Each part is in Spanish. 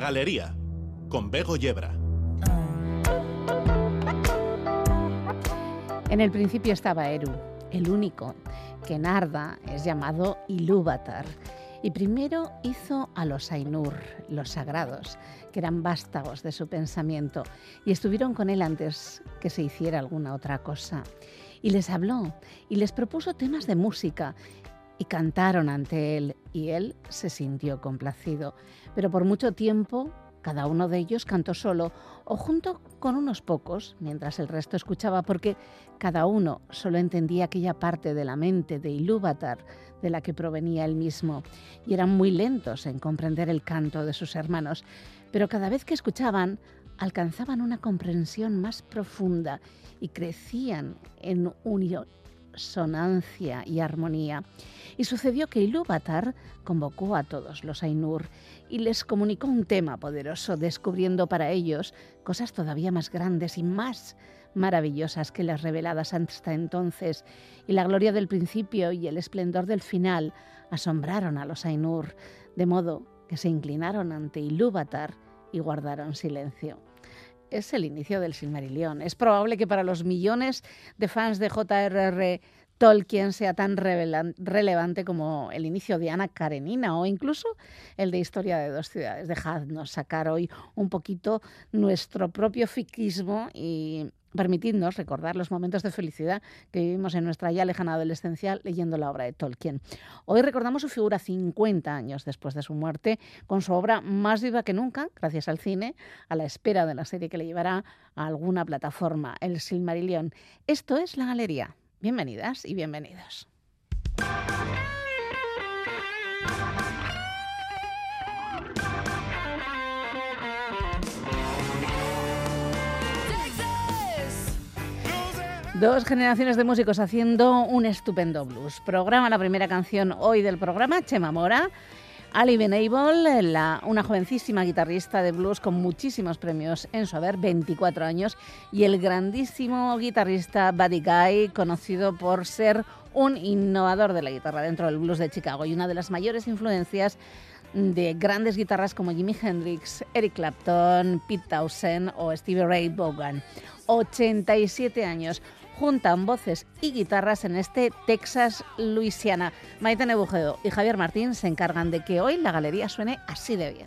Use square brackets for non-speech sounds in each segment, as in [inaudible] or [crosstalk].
Galería, con Bego Yebra. En el principio estaba Eru, el único, que en Arda es llamado Ilúvatar. Y primero hizo a los Ainur, los sagrados, que eran vástagos de su pensamiento, y estuvieron con él antes que se hiciera alguna otra cosa. Y les habló, y les propuso temas de música, y cantaron ante él, y él se sintió complacido. Pero por mucho tiempo cada uno de ellos cantó solo o junto con unos pocos, mientras el resto escuchaba, porque cada uno solo entendía aquella parte de la mente de Ilúvatar de la que provenía él mismo, y eran muy lentos en comprender el canto de sus hermanos, pero cada vez que escuchaban alcanzaban una comprensión más profunda y crecían en unión sonancia y armonía. Y sucedió que Ilúvatar convocó a todos los Ainur y les comunicó un tema poderoso, descubriendo para ellos cosas todavía más grandes y más maravillosas que las reveladas hasta entonces, y la gloria del principio y el esplendor del final asombraron a los Ainur, de modo que se inclinaron ante Ilúvatar y guardaron silencio es el inicio del Silmarillion. Es probable que para los millones de fans de J.R.R. Tolkien sea tan relevante como el inicio de Ana Karenina o incluso el de Historia de dos ciudades. Dejadnos sacar hoy un poquito nuestro propio fiquismo y permitidnos recordar los momentos de felicidad que vivimos en nuestra ya lejana adolescencia leyendo la obra de Tolkien. Hoy recordamos su figura 50 años después de su muerte, con su obra más viva que nunca, gracias al cine, a la espera de la serie que le llevará a alguna plataforma, el Silmarillion. Esto es La Galería. Bienvenidas y bienvenidos. Dos generaciones de músicos haciendo un estupendo blues. Programa la primera canción hoy del programa, Chema Mora. Ali Benable, la, una jovencísima guitarrista de blues con muchísimos premios en su haber, 24 años, y el grandísimo guitarrista Buddy Guy, conocido por ser un innovador de la guitarra dentro del blues de Chicago y una de las mayores influencias de grandes guitarras como Jimi Hendrix, Eric Clapton, Pete Townshend o Stevie Ray Vaughan. 87 años juntan voces y guitarras en este Texas, Luisiana. Maite Nebujedo y Javier Martín se encargan de que hoy la galería suene así de bien.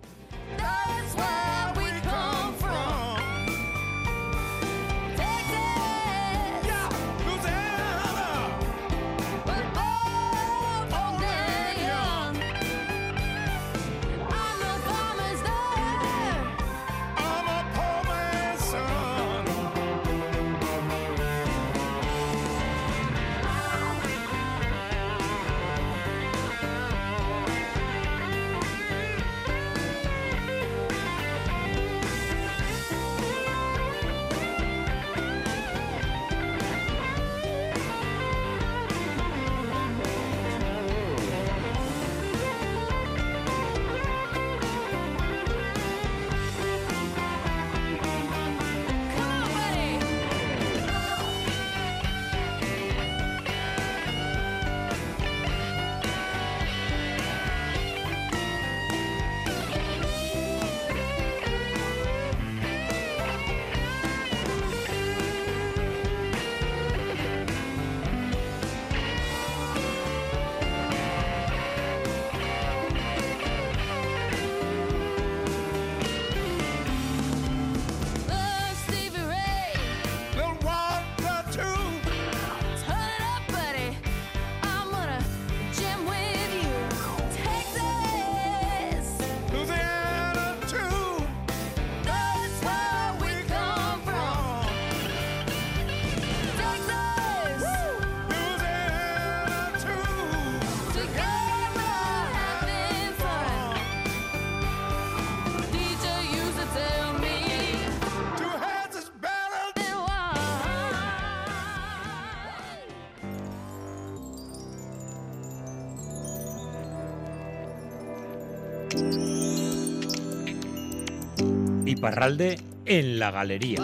Parralde en la galería.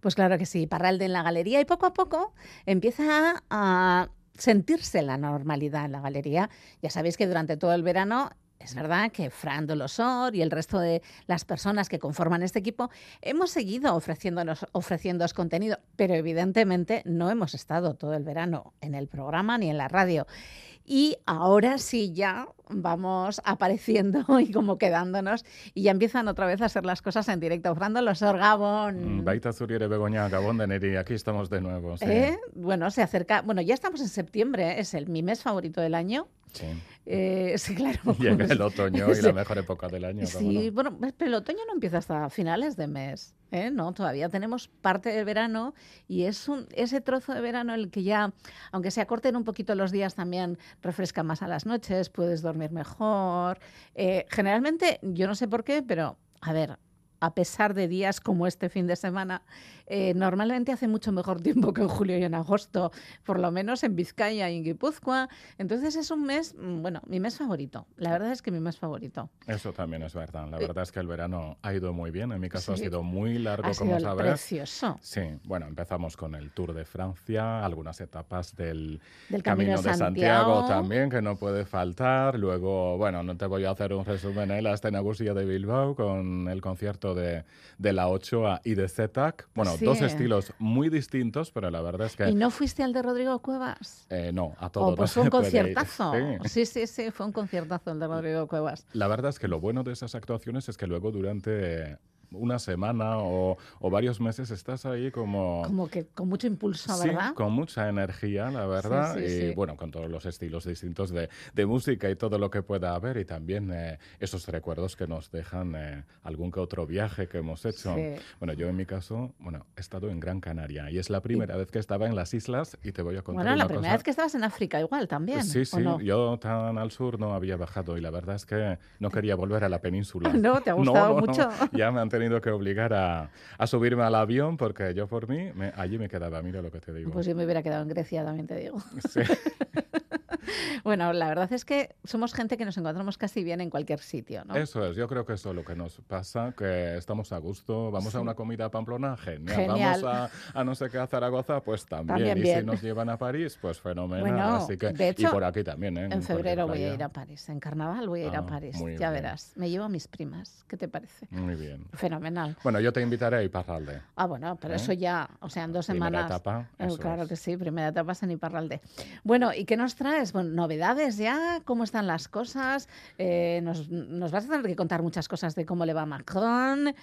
Pues claro que sí, Parralde en la galería y poco a poco empieza a sentirse la normalidad en la galería. Ya sabéis que durante todo el verano es verdad que Fran Dolosor y el resto de las personas que conforman este equipo hemos seguido ofreciéndonos, ofreciéndoos contenido, pero evidentemente no hemos estado todo el verano en el programa ni en la radio. Y ahora sí ya vamos apareciendo [laughs] y como quedándonos y ya empiezan otra vez a hacer las cosas en directo. Fran Dolosor, Gabón. Mm, Baita Zuriere Begoña, Gabón de Neri, aquí estamos de nuevo. sí. ¿Eh? Bueno, se acerca, bueno, ya estamos en septiembre, es el, mi mes favorito del año. Sí. Eh, [laughs] sí, claro. [laughs] Llega el otoño y [laughs] Sí. la mejor época del año. Sí, no. bueno, pero el otoño no empieza hasta finales de mes, ¿eh? No, todavía tenemos parte del verano y es un, ese trozo de verano el que ya, aunque se acorten un poquito los días, también refresca más a las noches, puedes dormir mejor. Eh, generalmente, yo no sé por qué, pero a ver, a pesar de días como este fin de semana, eh, normalmente hace mucho mejor tiempo que en julio y en agosto, por lo menos en Vizcaya y en Guipúzcoa. Entonces es un mes, mm, bueno, mi mes favorito. La verdad es que mi mes favorito. Eso también es verdad. La verdad es que el verano ha ido muy bien. En mi caso Eh, Sí. ha sido muy largo, Ha como sido sabes. precioso. Sí, bueno, empezamos con el Tour de Francia, algunas etapas del, Del Camino de de Santiago. Santiago también, que no puede faltar. Luego, bueno, no te voy a hacer un resumen, ¿eh? la Escenagusía de Bilbao con el concierto de, de la Ochoa y de Zetac. Bueno, Sí. dos estilos muy distintos, pero la verdad es que... ¿Y no fuiste al de Rodrigo Cuevas? eh, no, a todo Oh, no pues se fue un [laughs] conciertazo. Sí. Sí, sí, sí, fue un conciertazo el de Rodrigo Cuevas. La verdad es que lo bueno de esas actuaciones es que luego durante una semana o, o varios meses estás ahí como... Como que con mucho impulso, Sí, ¿verdad? con mucha energía, la verdad, sí, y sí. bueno, con todos los estilos distintos de, de música y todo lo que pueda haber, y también eh, esos recuerdos que nos dejan eh, algún que otro viaje que hemos hecho. Sí. Bueno, yo en mi caso, bueno, he estado en Gran Canaria y es la primera vez que estaba en las islas y te voy a contar Bueno, la una primera cosa. vez que estabas en África igual también. Sí, ¿o sí, no? yo tan al sur no había bajado y la verdad es que no quería volver a la península. [laughs] No, ¿te ha [laughs] gustado no, no. mucho? Ya me han tenido que obligar a, a subirme al avión porque yo por mí me- allí me quedaba, mira lo que te digo. Pues yo me hubiera quedado en Grecia, también te digo. Sí. [laughs] Bueno, la verdad es que somos gente que nos encontramos casi bien en cualquier sitio, ¿no? Eso es, yo creo que eso es lo que nos pasa, que estamos a gusto, vamos a una comida a Pamplona, genial, Genial. vamos a, a no sé qué a Zaragoza, pues también, También y bien. si nos llevan a París, pues fenomenal, Bueno, así que, de y hecho, por aquí también, ¿eh? En febrero voy a ir a París. En carnaval voy a ir Ah, a París. Ya bien. verás. Me llevo a mis primas. ¿Qué te parece? Muy bien. Fenomenal. Bueno, yo te invitaré a Iparralde. Ah, bueno, pero ¿Eh? eso ya, o sea, en dos Primera semanas. etapa, Eh, claro es. que sí, primera etapa es en Iparralde. Bueno, ¿y qué nos traes? Bueno, novedades ya, cómo están las cosas. Eh, nos, nos vas a tener que contar muchas cosas de cómo le va a Macron,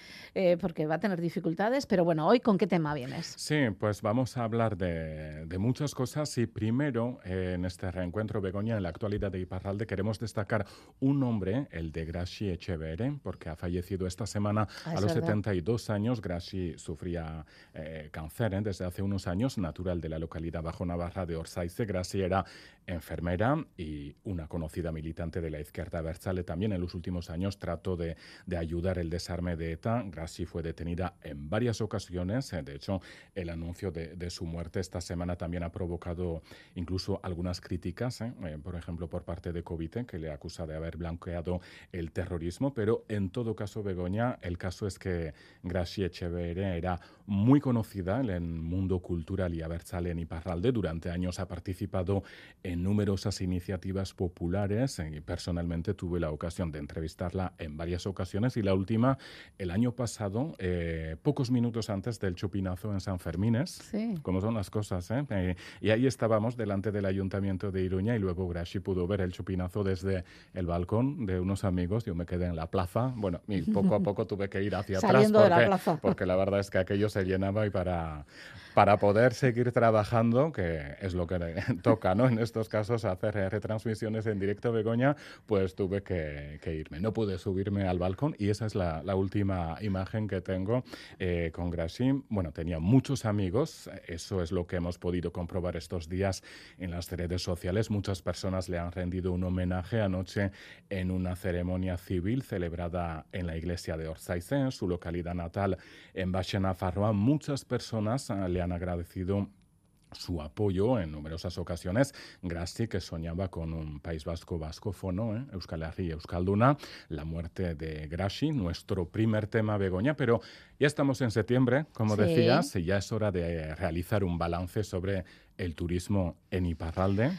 porque va a tener dificultades, pero bueno, hoy con qué tema vienes. Sí, pues vamos a hablar de, de muchas cosas y primero en este reencuentro Begoña en la actualidad de Iparralde queremos destacar un nombre, el de Graci Echeverre, porque ha fallecido esta semana Ah, a es los verdad. 72 años. Graci sufría eh, cáncer eh, desde hace unos años, natural de la localidad bajo Navarra de Orsaize. Graci era enfermera y una conocida militante de la izquierda Abertzale. También en los últimos años trató de, de ayudar el desarme de ETA. Graci fue detenida en varias ocasiones. De hecho, el anuncio de, de su muerte esta semana también ha provocado incluso algunas críticas, eh, eh, por ejemplo, por parte de Covite, que le acusa de haber blanqueado el terrorismo. Pero en todo caso, Begoña, el caso es que Graci Echeverre era muy conocida en el mundo cultural y abertzale en Iparralde. Durante años ha participado en numerosas iniciativas populares eh, y personalmente tuve la ocasión de entrevistarla en varias ocasiones y la última el año pasado, eh, pocos minutos antes del chupinazo en San Fermines. Sí. Como son las cosas, ¿eh? Eh, Y ahí estábamos delante del ayuntamiento de Iruña y luego Graci pudo ver el chupinazo desde el balcón de unos amigos. Yo me quedé en la plaza. Bueno, y poco a poco tuve que ir hacia [laughs] atrás Saliendo de la porque, plaza. porque la verdad es que aquello se llenaba y para, para poder seguir trabajando, que es lo que [laughs] toca, ¿no? En estos casos, hacer eh, retransmisiones en directo, Begoña, pues tuve que, que irme. No pude subirme al balcón y esa es la, la última imagen que tengo eh, con Grasim. Bueno, tenía muchos amigos, eso es lo que hemos podido comprobar estos días en las redes sociales. Muchas personas le han rendido un homenaje anoche en una ceremonia civil celebrada en la iglesia de Orzaize, en su localidad natal, en Baxena Farroa. Muchas personas ah, le han agradecido su apoyo en numerosas ocasiones. Grassi, que soñaba con un País Vasco vascofono, ¿eh? Euskal Herri Euskalduna, la muerte de Grassi, nuestro primer tema Begoña, pero ya estamos en septiembre, como decías, y ya es hora de realizar un balance sobre el turismo en Iparralde.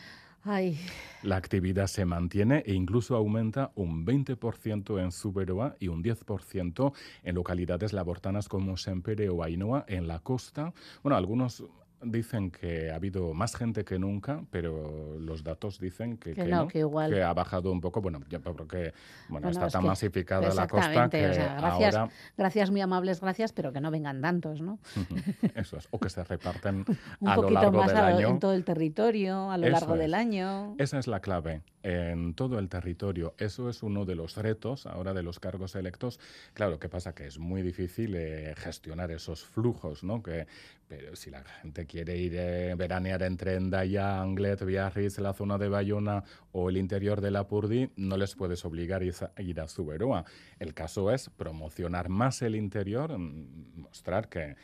La actividad se mantiene e incluso aumenta un 20% en Suberoa y un 10% en localidades labortanas como Sempere o Ainhoa en la costa. Bueno, algunos dicen que ha habido más gente que nunca, pero los datos dicen que, que, no, que, igual. que ha bajado un poco, bueno, ya porque bueno, está tan masificada la costa que gracias, ahora... gracias muy amables, gracias, pero que no vengan tantos, ¿no? Eso es, o que se reparten [laughs] un a lo largo más del año. en todo el territorio, a lo Eso largo es. del año. Esa es la clave, en todo el territorio. Eso es uno de los retos ahora de los cargos electos. Claro, ¿qué pasa? Que es muy difícil eh, gestionar esos flujos, ¿no? Que, pero si la gente quiere ir eh, veranear entre Endaya, Anglet, Biarritz, la zona de Bayona o el interior de Lapurdi, no les puedes obligar a ir a Zuberoa. El caso es promocionar más el interior, mm, mostrar que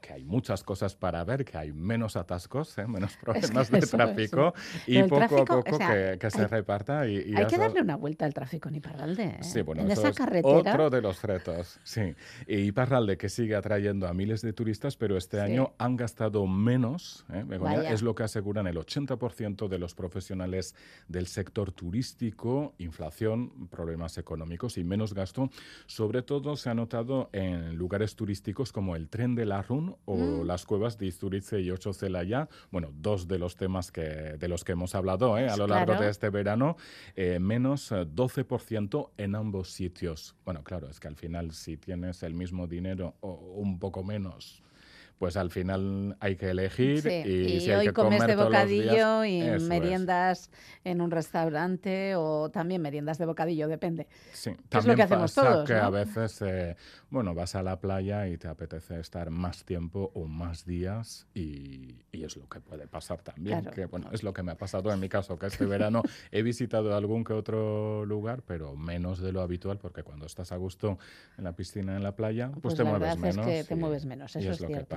que hay muchas cosas para ver, que hay menos atascos, ¿eh? menos [laughs] problemas Es que de tráfico y poco tráfico, a o poco sea, que, que se reparta. Y, y Hay que darle una vuelta al tráfico en Iparralde. ¿eh? Sí, bueno, en eso esa es carretera. otro de los retos, sí. Y Parralde que sigue atrayendo a miles de turistas, pero este Sí. año han gastado menos, ¿eh, Begoña? Es lo que aseguran el 80% de los profesionales del sector turístico, inflación, problemas económicos y menos gasto. Sobre todo se ha notado en lugares turísticos como el tren de la Run o Mm. las cuevas de Isturice y Ocho Zelaya, bueno, dos de los temas que, de los que hemos hablado ¿eh? a lo largo de este verano, eh, menos eh, 12% en ambos sitios. Bueno, claro, es que al final si tienes el mismo dinero o un poco menos, pues al final hay que elegir Sí, y, y si hay hoy que comes comer de todos los días, bocadillo y eso es. meriendas en un restaurante o también meriendas de bocadillo, depende. Sí, es lo también que hacemos pasa todos, que ¿no? a veces, eh, bueno, vas a la playa y te apetece estar más tiempo o más días y, y es lo que puede pasar también. Claro. Que, bueno, es lo que me ha pasado en mi caso, que este [laughs] verano he visitado algún que otro lugar, pero menos de lo habitual, porque cuando estás a gusto en la piscina, en la playa, pues, Pues te la mueves verdad es menos. que te mueves menos, y es, es lo que cierto.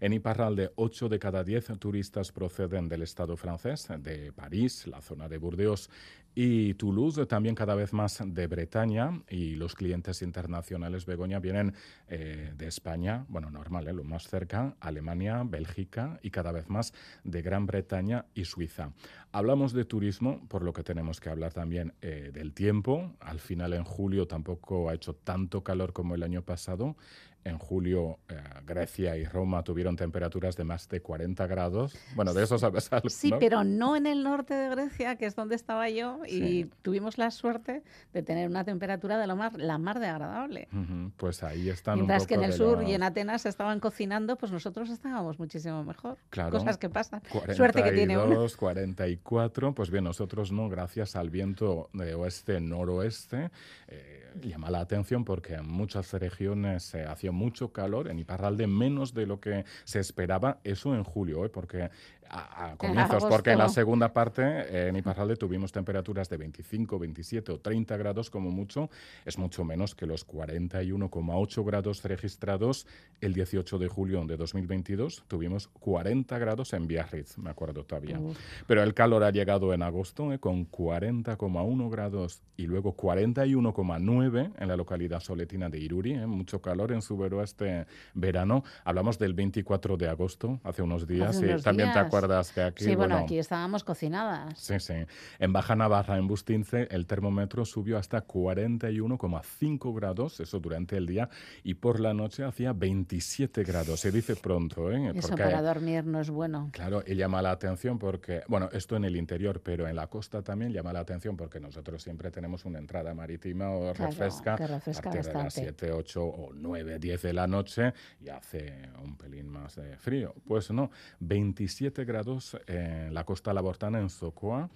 En Iparralde, 8 de cada 10 turistas proceden del Estado francés, de París, la zona de Burdeos y Toulouse, también cada vez más de Bretaña y los clientes internacionales Begoña vienen eh, de España, bueno, normal, ¿eh? lo más cerca, Alemania, Bélgica y cada vez más de Gran Bretaña y Suiza. Hablamos de turismo, por lo que tenemos que hablar también eh, del tiempo. Al final en julio tampoco ha hecho tanto calor como el año pasado. En julio eh, Grecia y Roma tuvieron temperaturas de más de 40 grados. Bueno, de eso sabes algo, Sí, ¿no? pero no en el norte de Grecia, que es donde estaba yo, y Sí. tuvimos la suerte de tener una temperatura de lo más, la mar de agradable. Ujú, Pues ahí están Mientras un que poco en el sur los- y en Atenas estaban cocinando, pues nosotros estábamos muchísimo mejor. Claro. Cosas que pasan. Suerte que tiene uno. 42, 44, pues bien, nosotros no, gracias al viento de oeste-noroeste, eh, llama la atención porque en muchas regiones se hacía mucho calor, en Iparralde menos de lo que se esperaba, eso en julio, ¿eh? porque a, a comienzos, porque en la segunda parte eh, en Iparralde tuvimos temperaturas de 25, 27 o 30 grados como mucho, es mucho menos que los 41,8 grados registrados el 18 de julio de 2022, tuvimos 40 grados en Biarritz, me acuerdo todavía. Pero el calor ha llegado en agosto eh, con 40,1 grados y luego 41,9 en la localidad soletina de Iruri. eh, mucho calor en Subero este verano. Hablamos del 24 de agosto, hace unos días. Hace y también te días. Acuerdas que aquí. Sí, bueno, aquí estábamos cocinadas. Sí, sí. En Baja Navarra, en Bustince, el termómetro subió hasta 41,5 grados, eso durante el día, y por la noche hacía 27 grados. Se dice pronto, ¿eh? Eso Porque- para dormir no es bueno. Claro, y llama la atención porque, bueno, esto en el interior, pero en la costa también llama la atención porque nosotros siempre tenemos una entrada marítima o Claro, refresca que refresca a partir de las bastante. 7, 8 o 9, 10 de la noche y hace un pelín más de frío. Pues no, 27 grados en la costa labortana, en Socoa.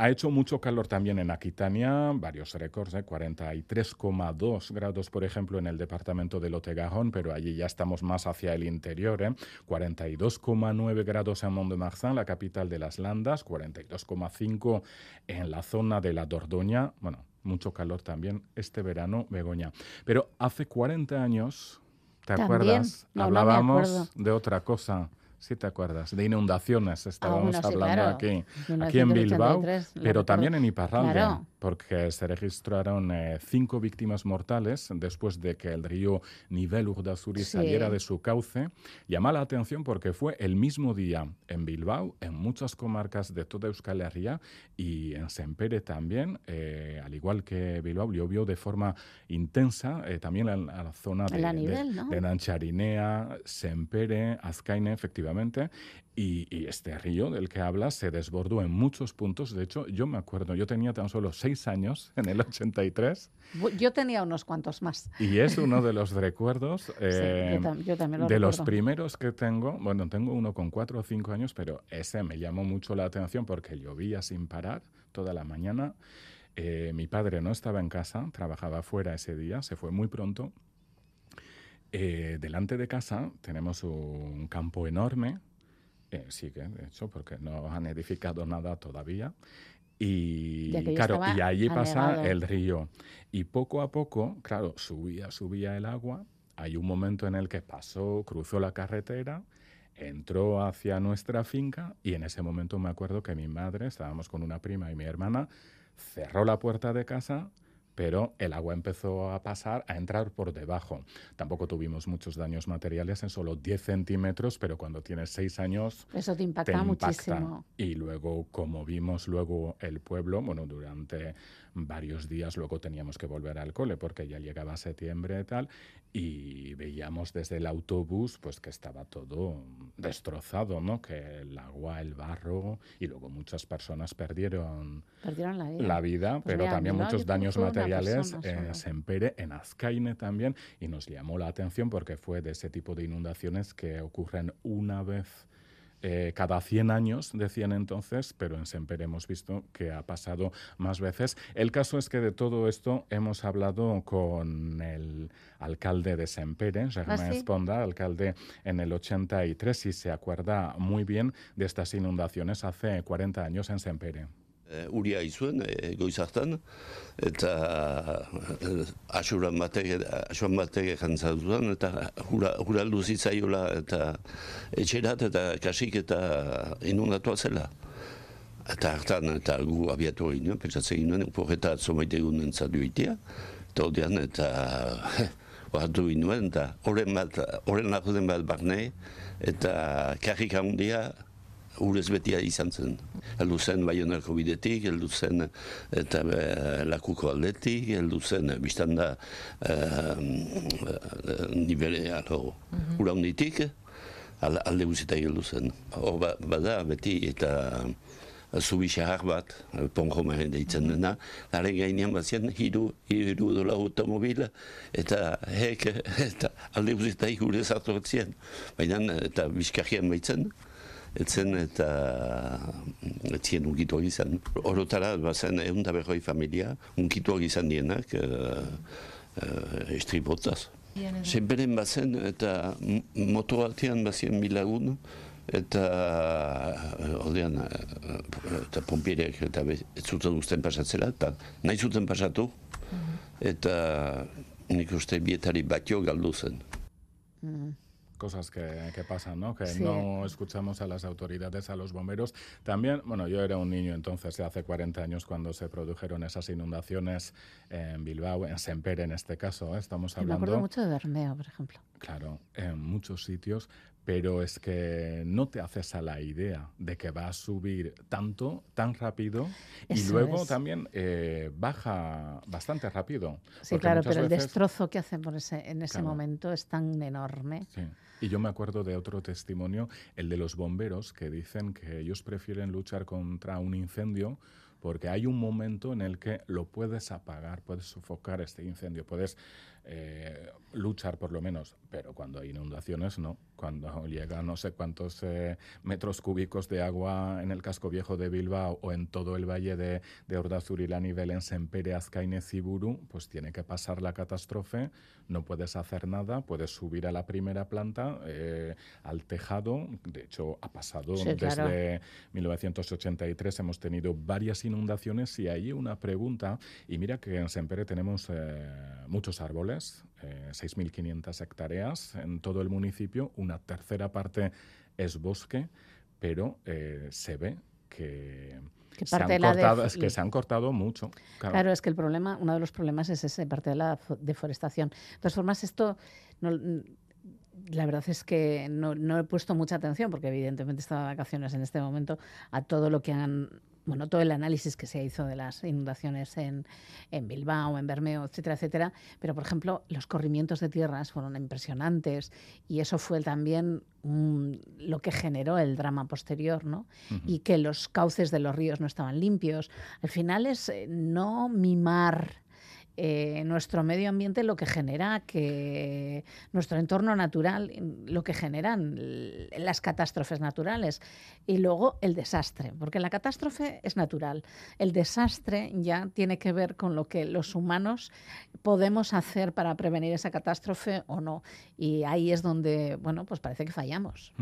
Ha hecho mucho calor también en Aquitania, varios récords, ¿eh? 43,2 grados, por ejemplo, en el departamento de Lotegajón, pero allí ya estamos más hacia el interior. ¿eh? 42,9 grados en Mont-de-Marsan, la capital de las Landas, 42,5 en la zona de la Dordoña. Bueno, mucho calor también este verano, Begoña. Pero hace 40 años, ¿te También, acuerdas? no, Hablábamos de otra cosa. Si te acuerdas, de inundaciones estábamos Ah, bueno, sí, hablando claro. aquí, aquí en Bilbao, 1983, lo pero también en Iparralde, Claro. Porque se registraron eh, cinco víctimas mortales después de que el río Nivel Urdazuri Sí. saliera de su cauce. Llama la atención porque fue el mismo día en Bilbao, en muchas comarcas de toda Euskal Herria y en Sempere también, eh, al igual que Bilbao, llovió de forma intensa, eh, también en la zona de, la de- Nivel, ¿no? de Nancharinea, Sempere, Azcaine, efectivamente. Y, y este río del que hablas se desbordó en muchos puntos. De hecho, yo me acuerdo, yo tenía tan solo seis años [laughs] en el 83 Bu- Yo tenía unos cuantos más. y es uno de los recuerdos [laughs] Sí, eh, yo, tam- yo también lo de los recuerdo. primeros que tengo. Bueno, tengo uno con cuatro o cinco años, pero ese me llamó mucho la atención porque llovía sin parar toda la mañana. Eh, mi padre no estaba en casa, trabajaba fuera ese día, se fue muy pronto. Eh, delante de casa tenemos un campo enorme, eh, sigue, de hecho, porque no han edificado nada todavía. Y claro, y allí pasa anegado. el río. Y poco a poco, claro, subía, subía el agua. Hay un momento en el que pasó, cruzó la carretera, entró hacia nuestra finca y en ese momento me acuerdo que mi madre, estábamos con una prima y mi hermana, cerró la puerta de casa, pero el agua empezó a pasar, a entrar por debajo. Tampoco tuvimos muchos daños materiales en solo 10 centímetros, pero cuando tienes 6 años Eso te impacta, te impacta. muchísimo. Y luego, como vimos luego el pueblo, bueno, durante varios días luego teníamos que volver al cole porque ya llegaba septiembre y tal, y veíamos desde el autobús pues que estaba todo destrozado, ¿no? Que el agua, el barro, y luego muchas personas perdieron Perdieron la vida. la vida, Pues pero también muchos daños una materiales persona en solo. Sempere, en Azcaine también, y nos llamó la atención porque fue de ese tipo de inundaciones que ocurren una vez eh, cada 100 años, decían entonces, pero en Sempere hemos visto que ha pasado más veces. El caso es que de todo esto hemos hablado con el alcalde de Sempere, Germain ¿Ah, sí? Esponda, alcalde en el 83, y se acuerda muy bien de estas inundaciones hace 40 años en Sempere. Eh, uria izuen, e, goiz hartan, eta e, asuran batek, asuran batek eta hura, hura luzitzaiola eta etxerat eta kasik eta inundatua zela. Eta hartan, eta gu abiatu ginen, pentsatzen ginen, porreta atzo maite egunen zatu itea, eta odian, eta ohartu ginen, eta horren bat, horren bat barne, eta karrik handia, urez betia izan zen. Heldu zen Baionako bidetik, heldu zen eta e, lakuko aldetik, heldu zen biztan da e, nivele alo, ura hunditik, al- alde guzita heldu zen. Hor ba, bada beti eta zubi xahar bat, ponjomaren deitzen dena, laren gainean bazien hiru, hiru dola automobil, eta hek, [laughs] eta alde guzita gure zartu batzien. Baina, eta bizkarrian baitzen, etzen eta etzien unkituak izan. Orotara, bazen egun da berroi familia, unkituak izan dienak, uh, uh, estribotaz. Zenberen bazen eta m- moto batean bazien bilagun, eta uh, ordean, eta pompierek eta be- ez zuten usten pasatzera, eta nahi zuten pasatu, eta nik uste bietari batio galdu zen. Cosas que, que pasan, ¿no? Que Sí. no escuchamos a las autoridades, a los bomberos. También, bueno, yo era un niño entonces, hace 40 años, cuando se produjeron esas inundaciones en Bilbao, en Sempere en este caso, ¿eh? estamos Yo me hablando. acuerdo mucho de Bermeo, por ejemplo. Claro, en muchos sitios, pero es que no te haces a la idea de que va a subir tanto, tan rápido, y luego es. también eh, baja bastante rápido. Sí, claro, pero el destrozo que hacen por ese, en ese Claro. momento es tan enorme. Sí. Y yo me acuerdo de otro testimonio, el de los bomberos, que dicen que ellos prefieren luchar contra un incendio porque hay un momento en el que lo puedes apagar, puedes sofocar este incendio, puedes eh, luchar por lo menos, pero cuando hay inundaciones no. Cuando llega no sé cuántos eh, metros cúbicos de agua en el casco viejo de Bilbao o en todo el valle de, de Ordazuri, a nivel en Sempere, Azcaine, Ziburu, pues tiene que pasar la catástrofe, no puedes hacer nada, puedes subir a la primera planta, eh, al tejado, de hecho ha pasado Sí, desde claro. 1983, hemos tenido varias inundaciones y ahí una pregunta, y mira que en Sempere tenemos eh, muchos árboles, eh, 6.500 hectáreas en todo el municipio, una tercera parte es bosque, pero eh, se ve que, se, han cortado, def- es que se han cortado mucho. Claro. Claro, es que el problema, uno de los problemas es ese, parte de la fo- deforestación. De todas formas, esto, no- n- la verdad es que no, no he puesto mucha atención, porque evidentemente estaba de vacaciones en este momento, a todo lo que han, bueno, todo el análisis que se hizo de las inundaciones en, en Bilbao, en Bermeo, etcétera, etcétera. Pero, por ejemplo, los corrimientos de tierras fueron impresionantes y eso fue también mm, lo que generó el drama posterior, ¿no? Y que los cauces de los ríos no estaban limpios. Al final es eh, no mimar eh, nuestro medio ambiente lo que genera que nuestro entorno natural, mm, lo que generan las catástrofes naturales. Y luego el desastre, porque la catástrofe es natural, el desastre ya tiene que ver con lo que los humanos podemos hacer para prevenir esa catástrofe o no. Y ahí es donde, bueno, pues parece que fallamos.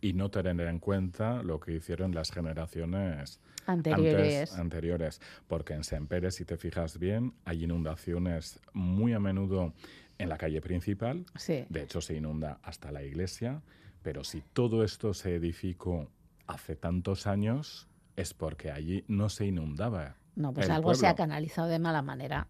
Y no tener en cuenta lo que hicieron las generaciones Anteriores. antes- anteriores. Porque en Sempere, si te fijas bien, hay inundaciones muy a menudo en la calle principal. Sí. De hecho, se inunda hasta la iglesia. Pero si todo esto se edificó hace tantos años, es porque allí no se inundaba. No, pues algo se ha canalizado de mala manera.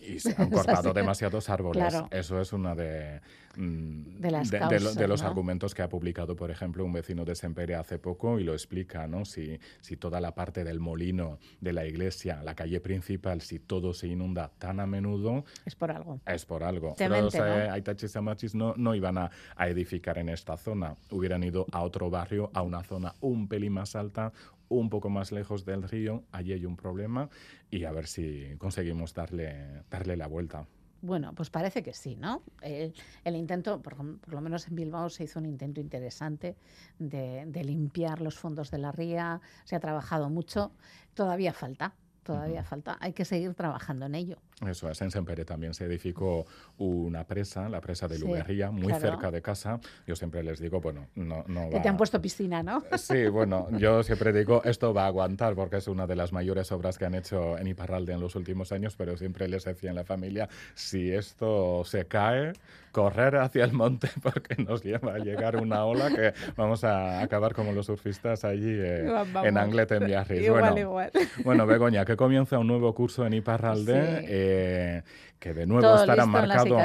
Y [laughs] se han cortado demasiados árboles. Claro. Eso es una de, mm, De las lo- causas, de los ¿no? argumentos que ha publicado, por ejemplo, un vecino de Sempere hace poco y lo explica, ¿no? Si, si toda la parte del molino de la iglesia, la calle principal, si todo se inunda tan a menudo, Es por algo. es por algo. Temente, Los ¿no? eh, Aitachis y Amachis no, no iban a, a edificar en esta zona. Hubieran ido a otro barrio, a una zona un pelín más alta, un poco más lejos del río. Allí hay un problema y a ver si conseguimos darle, darle la vuelta. Bueno, pues parece que sí, ¿no? El, el intento, por, por lo menos en Bilbao se hizo un intento interesante de, de limpiar los fondos de la ría, se ha trabajado mucho, todavía falta, todavía falta, hay que seguir trabajando en ello. Eso es, en Sempere también se edificó una presa, la presa de Sí, Luberría, muy claro. cerca de casa. Yo siempre les digo, bueno, no, no Que va- te han puesto piscina, ¿no? Sí, bueno, yo siempre digo, esto va a aguantar porque es una de las mayores obras que han hecho en Iparralde en los últimos años, pero siempre les decía en la familia, si esto se cae, correr hacia el monte [laughs] porque nos lleva a llegar una ola que vamos a acabar como los surfistas allí eh, en Anglet, en Biarritz. Igual, bueno, igual. bueno, Begoña, que comienza un nuevo curso en Iparralde, Sí. eh, que de nuevo Todo estará listo en las marcado...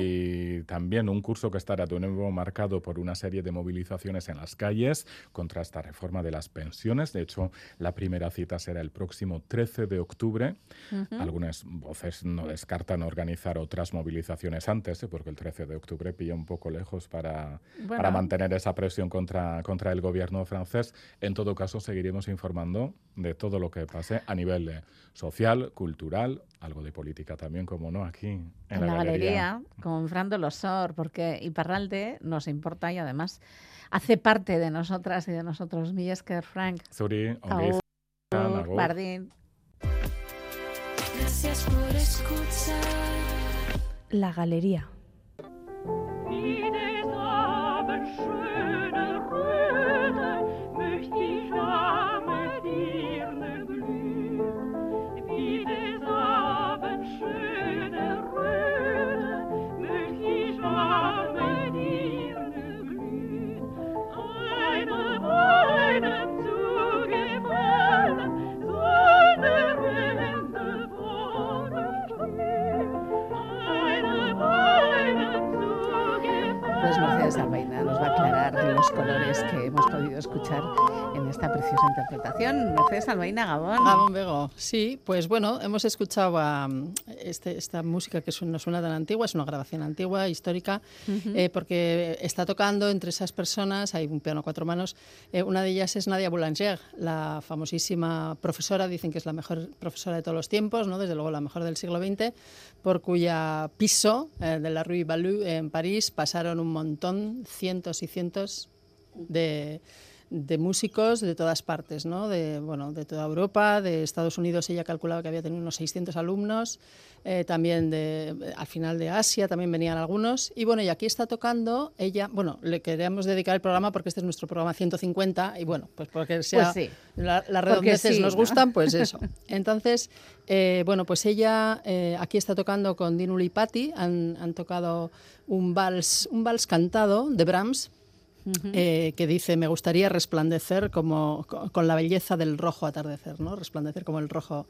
Y también un curso que estará de nuevo marcado por una serie de movilizaciones en las calles contra esta reforma de las pensiones. De hecho, la primera cita será el próximo 13 de octubre. Algunas voces no descartan organizar otras movilizaciones antes, ¿eh? porque el 13 de octubre pilla un poco lejos para, Bueno. para mantener esa presión contra, contra el gobierno francés. En todo caso, seguiremos informando de todo lo que pase a nivel eh, social, cultural, algo de política también, como no, aquí en, en la galería, con Fran Dolosor, porque Iparralde nos importa y además hace parte de nosotras y de nosotros. Millesker, Frank, Zuri, Agur, agur. Bardín. Gracias por escuchar. La Galería. Los colores que hemos podido escuchar en esta preciosa interpretación. Mercedes Albaina, Gabón. Gabón Bego, sí, pues bueno, hemos escuchado a, mm, este- esta música que su- no suena tan antigua, es una grabación antigua, histórica, eh, porque está tocando entre esas personas, hay un piano a cuatro manos, eh, una de ellas es Nadia Boulanger, la famosísima profesora, dicen que es la mejor profesora de todos los tiempos, ¿no? desde luego la mejor del siglo XX, por cuya piso eh, de la Rue Balou en París pasaron un montón, cientos y cientos de, de músicos de todas partes, ¿no? De, bueno, de toda Europa, de Estados Unidos ella calculaba que había tenido unos 600 alumnos, eh, también de, al final de Asia también venían algunos. Y bueno, y aquí está tocando ella, bueno, le queríamos dedicar el programa porque este es nuestro programa 150 y bueno, pues porque sea sí. la- las redondeces sí, nos ¿no? gustan, pues eso. Entonces, eh, bueno, pues ella eh, aquí está tocando con Dinu Lipati, han, han tocado un vals, un vals cantado de Brahms, eh, que dice me gustaría resplandecer como co- con la belleza del rojo atardecer, ¿no? Resplandecer como el rojo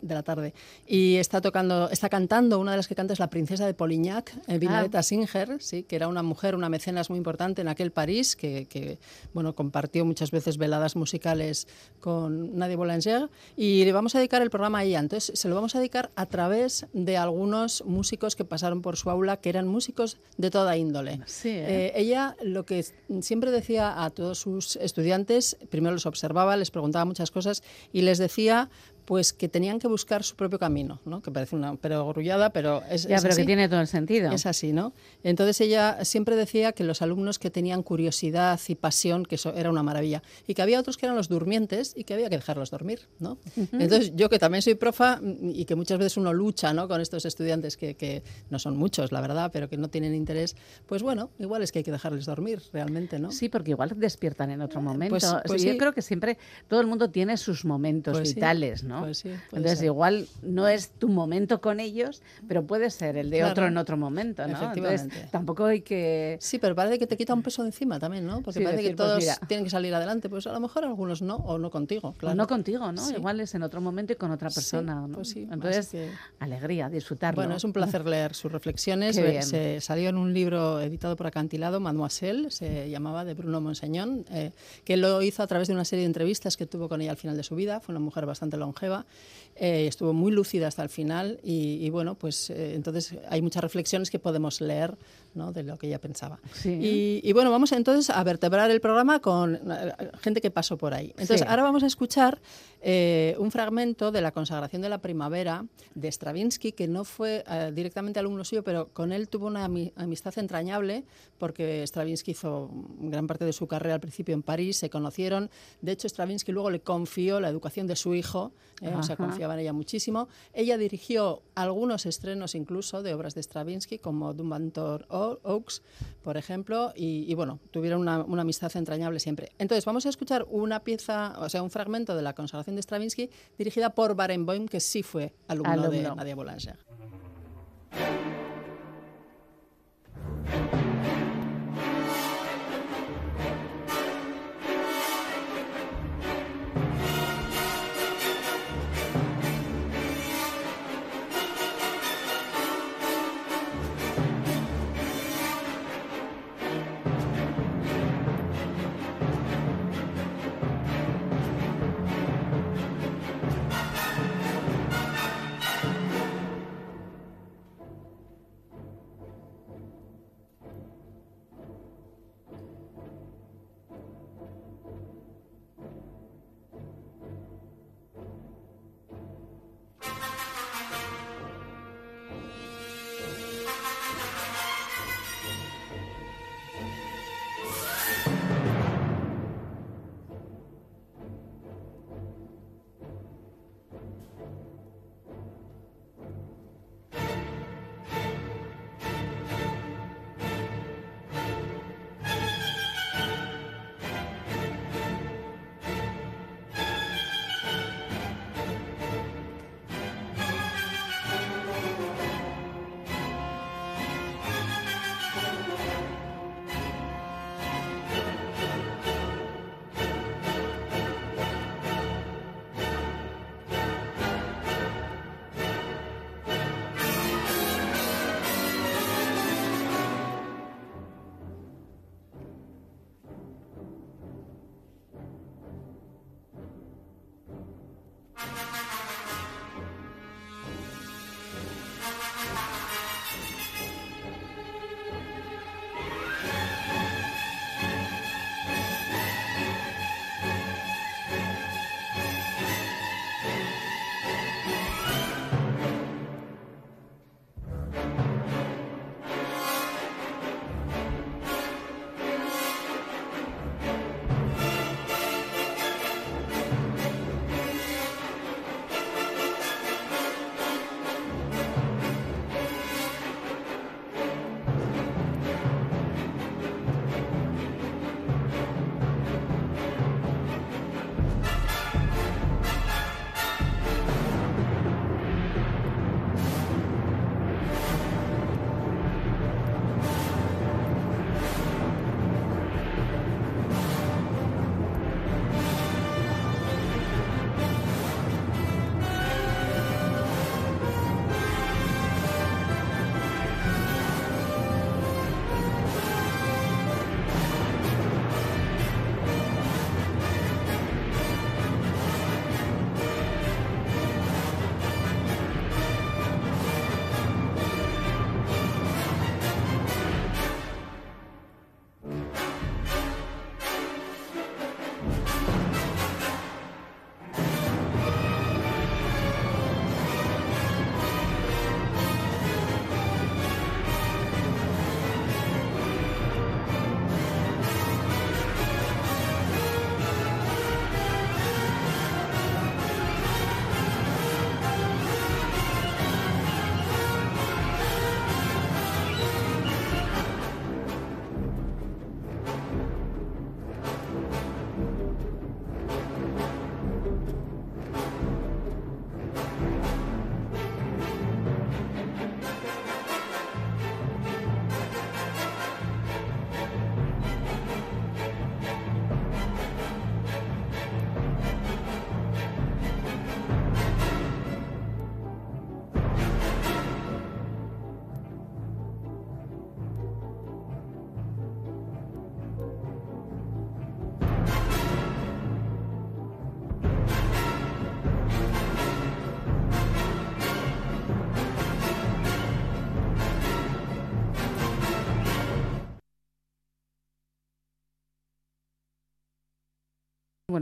de la tarde. Y está tocando, está cantando, una de las que canta es la princesa de Polignac, eh, Vinaletta Singer, sí, que era una mujer, una mecenas muy importante en aquel París, que, que, bueno, compartió muchas veces veladas musicales con Nadia Boulanger. Y le vamos a dedicar el programa a ella. Entonces, se lo vamos a dedicar a través de algunos músicos que pasaron por su aula, que eran músicos de toda índole. Sí, ¿eh? Eh, ella lo que siempre decía a todos sus estudiantes, primero los observaba, les preguntaba muchas cosas y les decía pues que tenían que buscar su propio camino, ¿no? que parece una perogrullada, pero es, Ya, es pero que tiene todo el sentido. Es así, ¿no? Entonces ella siempre decía que los alumnos que tenían curiosidad y pasión, que eso era una maravilla, y que había otros que eran los durmientes y que había que dejarlos dormir, ¿no? Entonces yo que también soy profa mm, y que muchas veces uno lucha, ¿no? Con estos estudiantes que, que no son muchos, la verdad, pero que no tienen interés, pues bueno, igual es que hay que dejarles dormir realmente, ¿no? Sí, porque igual despiertan en otro momento. pues- pues Yo sí. creo que siempre todo el mundo tiene sus momentos Pues sí, vitales, ¿no? Pues sí, Entonces ser. igual no es tu momento con ellos, pero puede ser el de Claro. otro en otro momento, ¿no? Efectivamente. Entonces tampoco hay que... Sí, pero parece que te quita un peso de encima también, ¿no? Porque Sí, parece decir, que pues todos tienen que salir adelante. Pues a lo mejor algunos no, o no contigo, o claro. no contigo, ¿no? Sí. Igual es en otro momento y con otra persona, ¿no? pues sí, Entonces, que- alegría, disfrutarlo. Bueno, es un placer leer sus reflexiones. [laughs] Se salió en un libro editado por Acantilado, Mademoiselle, se llamaba de Bruno Monseñón, eh, que lo hizo a través de una serie de entrevistas que tuvo con ella al final de su vida. Fue una mujer bastante longeva, prévoit. Eh, estuvo muy lúcida hasta el final y, y bueno, pues eh, entonces hay muchas reflexiones que podemos leer ¿no? de lo que ella pensaba. Sí. Y, y bueno, vamos entonces a vertebrar el programa con eh, gente que pasó por ahí. Entonces, Sí. ahora vamos a escuchar eh, un fragmento de la consagración de la primavera de Stravinsky, que no fue eh, directamente alumno suyo, pero con él tuvo una ami- amistad entrañable, porque Stravinsky hizo gran parte de su carrera al principio en París, se conocieron. De hecho, Stravinsky luego le confió la educación de su hijo, eh, o sea, Ajá. En ella muchísimo. Ella dirigió algunos estrenos incluso de obras de Stravinsky, como Dumbantor Oaks, por ejemplo, y, y, bueno, tuvieron una, una amistad entrañable siempre. Entonces, vamos a escuchar una pieza, o sea, un fragmento de la consagración de Stravinsky dirigida por Barenboim, que sí fue alumno, de. Nadia Boulanger.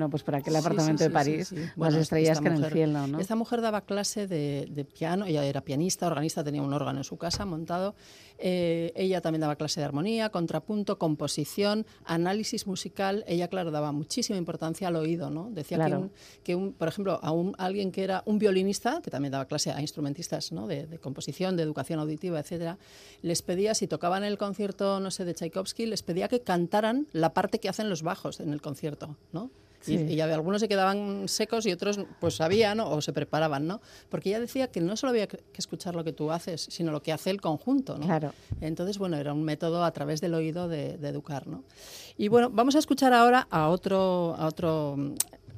Bueno, pues por aquel Sí, apartamento sí, de París, sí, Bueno, estrellas que en el cielo, ¿no? Esta mujer daba clase de, de piano, ella era pianista, organista, tenía un órgano en su casa montado. Eh, ella también daba clase de armonía, contrapunto, composición, análisis musical. Ella, claro, daba muchísima importancia al oído, ¿no? Decía Claro. que, un- que un, por ejemplo, a un, alguien que era un violinista, que también daba clase a instrumentistas ¿no? de, de composición, de educación auditiva, etcétera, les pedía, si tocaban el concierto, no sé, de Tchaikovsky, les pedía que cantaran la parte que hacen los bajos en el concierto, ¿no? Y, Sí. y algunos se quedaban secos y otros pues sabían ¿no? o se preparaban, ¿no? Porque ella decía que no solo había que escuchar lo que tú haces, sino lo que hace el conjunto, ¿no? Claro. Entonces, bueno, era un método a través del oído de, de educar, ¿no? Y bueno, vamos a escuchar ahora a otro, a otro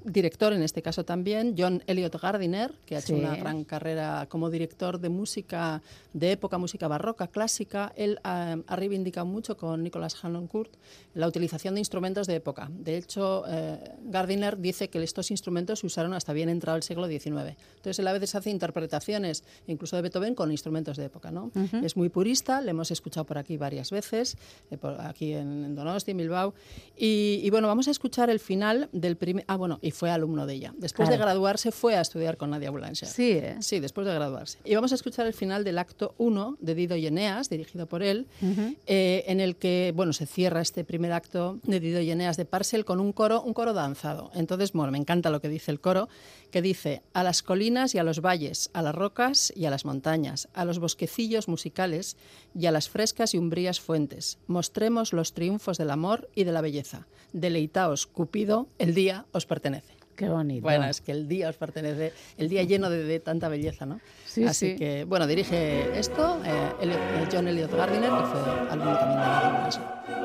director, en este caso también, John Elliot Gardiner, que ha hecho Sí. una gran carrera como director de música de época, música barroca, clásica. Él ah, ha reivindicado mucho con Nicholas Harnoncourt la utilización de instrumentos de época. De hecho, eh, Gardiner dice que estos instrumentos se usaron hasta bien entrado el siglo XIX. Entonces, él a veces hace interpretaciones, incluso de Beethoven, con instrumentos de época. ¿no? Es muy purista, le hemos escuchado por aquí varias veces, eh, por aquí en, en Donosti, en Bilbao. Y, y bueno, vamos a escuchar el final del primer... Ah, bueno, y fue alumno de ella. Después de graduarse fue a estudiar con Nadia Boulanger. Sí, ¿eh? Sí, después de graduarse. Y vamos a escuchar el final del acto 1 de Dido y Eneas, dirigido por él, eh, en el que bueno, se cierra este primer acto de Dido y Eneas de Parcel con un coro, un coro danzado. Entonces, bueno, me encanta lo que dice el coro, que dice, a las colinas y a los valles, a las rocas y a las montañas, a los bosquecillos musicales y a las frescas y umbrías fuentes, mostremos los triunfos del amor y de la belleza. Deleitaos, Cupido, el día os pertenece. Qué bonito. Bueno, es que el día os pertenece, el día lleno de, de tanta belleza, ¿no? Sí, Así sí. que, bueno, dirige esto eh, eh, John Elliot Gardiner, que fue alumno también de la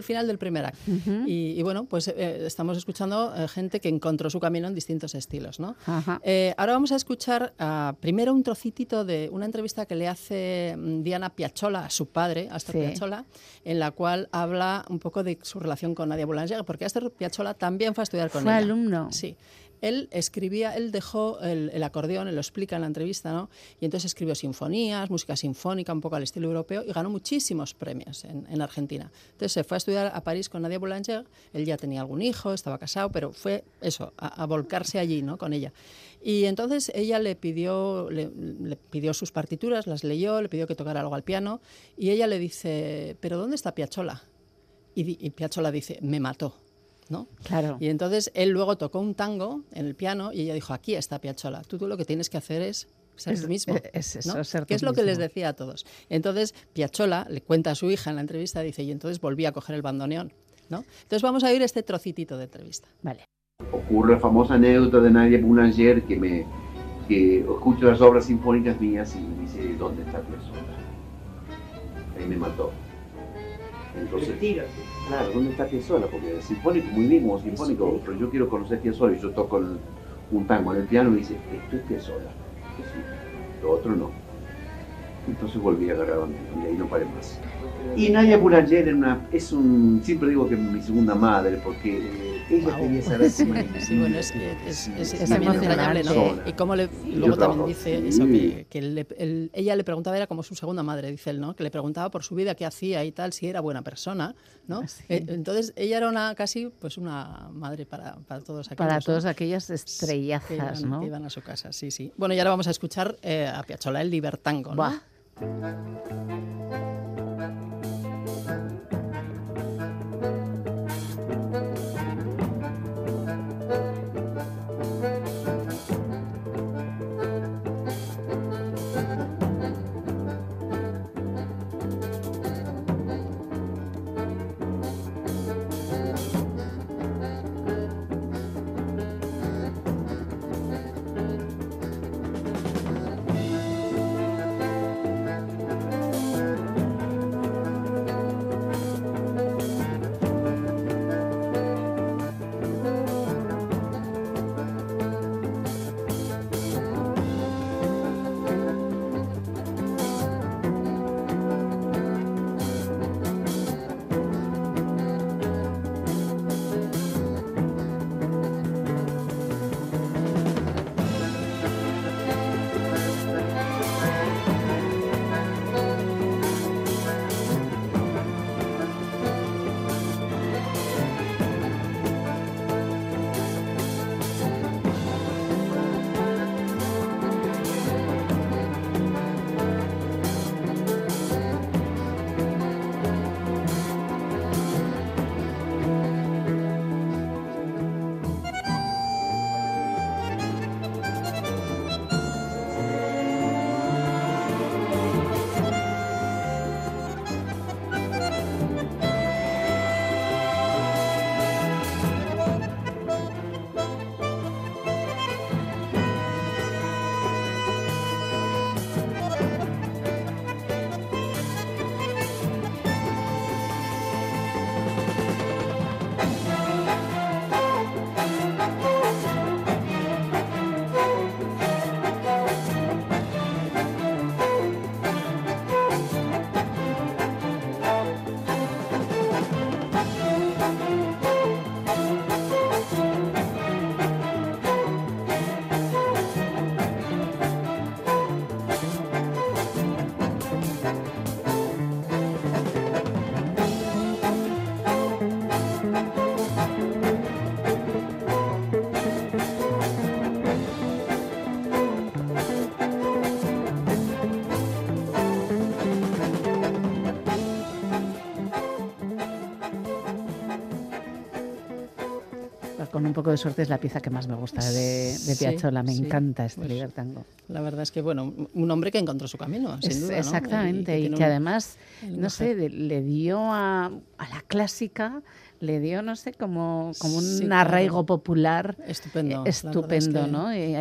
el final del primer acto. Y, y bueno, pues eh, estamos escuchando eh, gente que encontró su camino en distintos estilos, ¿no? Eh, ahora vamos a escuchar ah, primero un trocitito de una entrevista que le hace mm, Diana Piazzolla a su padre, Astor Sí. Piazzolla, en la cual habla un poco de su relación con Nadia Boulanger, porque Astor Piazzolla también fue a estudiar con Fue ella. alumno. Sí. Él escribía, él dejó el, acordeón, él lo explica en la entrevista, ¿no? Y entonces escribió sinfonías, música sinfónica, un poco al estilo europeo, y ganó muchísimos premios en, en Argentina. Entonces se fue a estudiar a París con Nadia Boulanger, él ya tenía algún hijo, estaba casado, pero fue eso, a, volcarse allí, ¿no? Con ella. Y entonces ella le pidió, le, pidió sus partituras, las leyó, le pidió que tocara algo al piano, y ella le dice, ¿pero dónde está Piazzolla? Y, y dice, me mató. ¿No? Claro. Y entonces él luego tocó un tango en el piano y ella dijo, aquí está Piazzolla, tú, tú lo que tienes que hacer es ser Es- tú mismo. es eso, ¿no? ser que tú es lo que les decía a todos. Entonces, Piazzolla le cuenta a su hija en la entrevista, dice, y entonces volví a coger el bandoneón. ¿no? Entonces vamos a oír este trocitito de entrevista. Vale. ocurre la famosa anécdota de Nadia Boulanger que me que escucho las obras sinfónicas mías y me dice ¿dónde está Piazzolla? Ahí me mató. Entonces, claro, ¿dónde está Piazzolla? Porque el sinfónico, muy bien como sinfónico, pero yo quiero conocer Piazzolla y yo toco el- un tango en el piano y dice, esto es Piazzolla. Sí, lo otro no. Entonces volví a agarrar bandoneón y ahí no paré más. Y Nadia Boulanger era una, es un, siempre digo que es mi segunda madre, porque eh, ella quería saber Sí, cómo sí, bueno, es, es, es- es Es también entrañable, ¿no? Y cómo le, luego también trabajo, dice sí. eso, que, que le- el- ella le preguntaba, era como su segunda madre, dice él, ¿no? Que le preguntaba por su vida, qué hacía y tal, si era buena persona, ¿no? Ah. Eh, Entonces, ella era una casi, pues una madre para, para todos aquellos. Para ¿no? todas aquellas que estrellazas, iban, ¿no? que iban a su casa, sí, sí. Bueno, y ahora vamos a escuchar eh, a Piazzolla, el Libertango, ¿no? Buah. Con un poco de suerte es la pieza que más me gusta de, de Piazzolla. Me sí. encanta este Pues, libertango. La verdad es que, bueno, un hombre que encontró su camino, sin Es- duda, ¿no? Exactamente, y que, tiene un- además, no sé, le dio a, a la clásica, le dio, no sé, como, como un Sí, claro. arraigo popular Estupendo. eh, es estupendo, que- ¿no? Hay,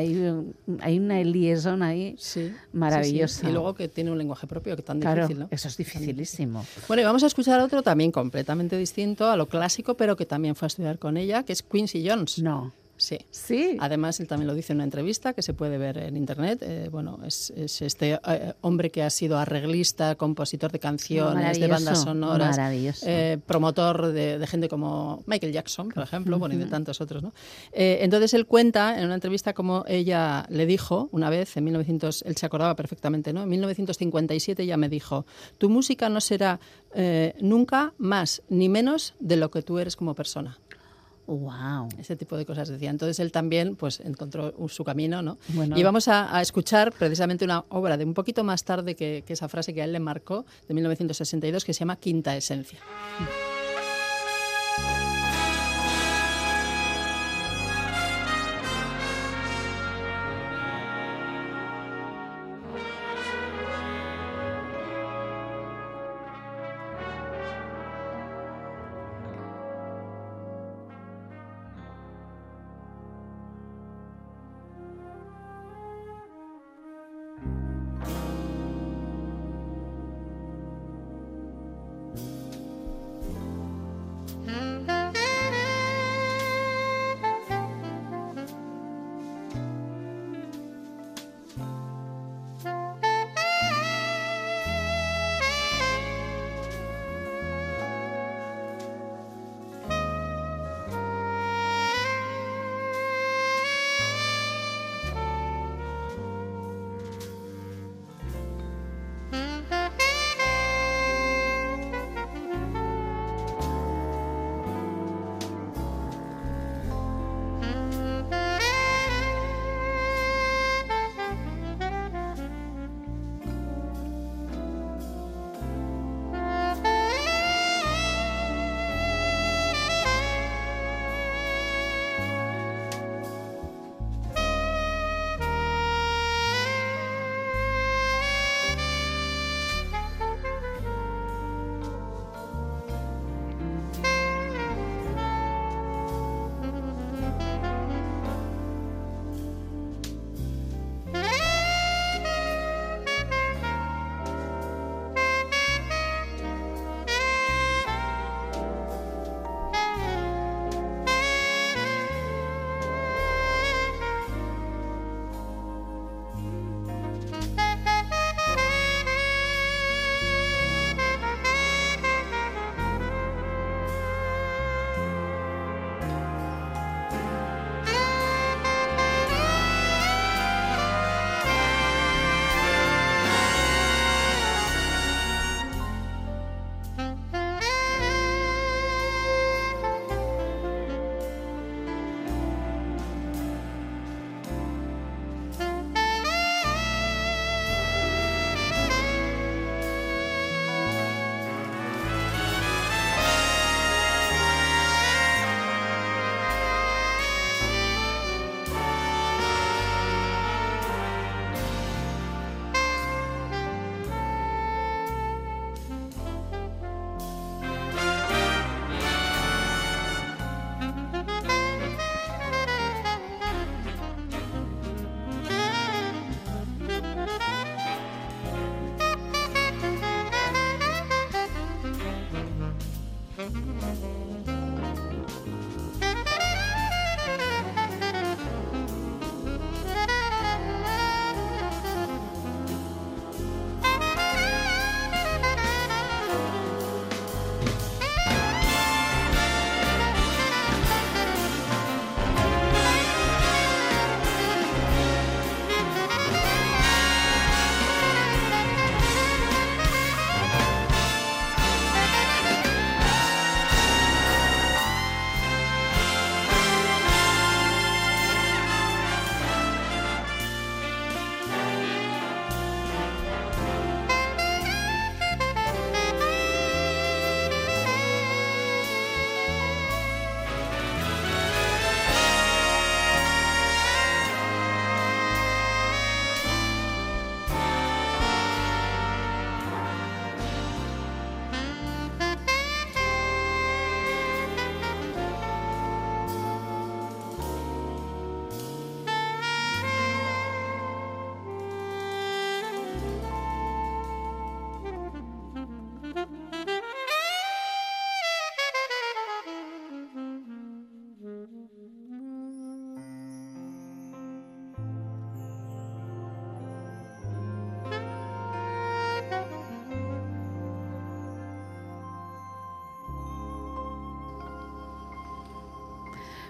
hay una liaison ahí Sí, maravillosa. sí. Y luego que tiene un lenguaje propio que tan Claro, difícil, ¿no? eso es dificilísimo. Bueno, y vamos a escuchar otro también completamente distinto a lo clásico, pero que también fue a estudiar con ella, que es Quincy Jones. No. Sí. Sí. Además, él también lo dice en una entrevista que se puede ver en internet. Eh, bueno, es, es este eh, hombre que ha sido arreglista, compositor de canciones, de bandas sonoras, eh, promotor de, de gente como Michael Jackson, por ejemplo, bueno, y de tantos otros. ¿no? Entonces él cuenta en una entrevista como ella le dijo una vez, en 1900, él se acordaba perfectamente, ¿no? En 1957 ella me dijo, tu música no será nunca más ni menos de lo que tú eres como persona. Wow. Ese tipo de cosas decía. Entonces él también pues encontró su camino, ¿no? Bueno. Y vamos a, a escuchar precisamente una obra de un poquito más tarde que, que esa frase que a él le marcó, de 1962, que se llama Quinta Esencia.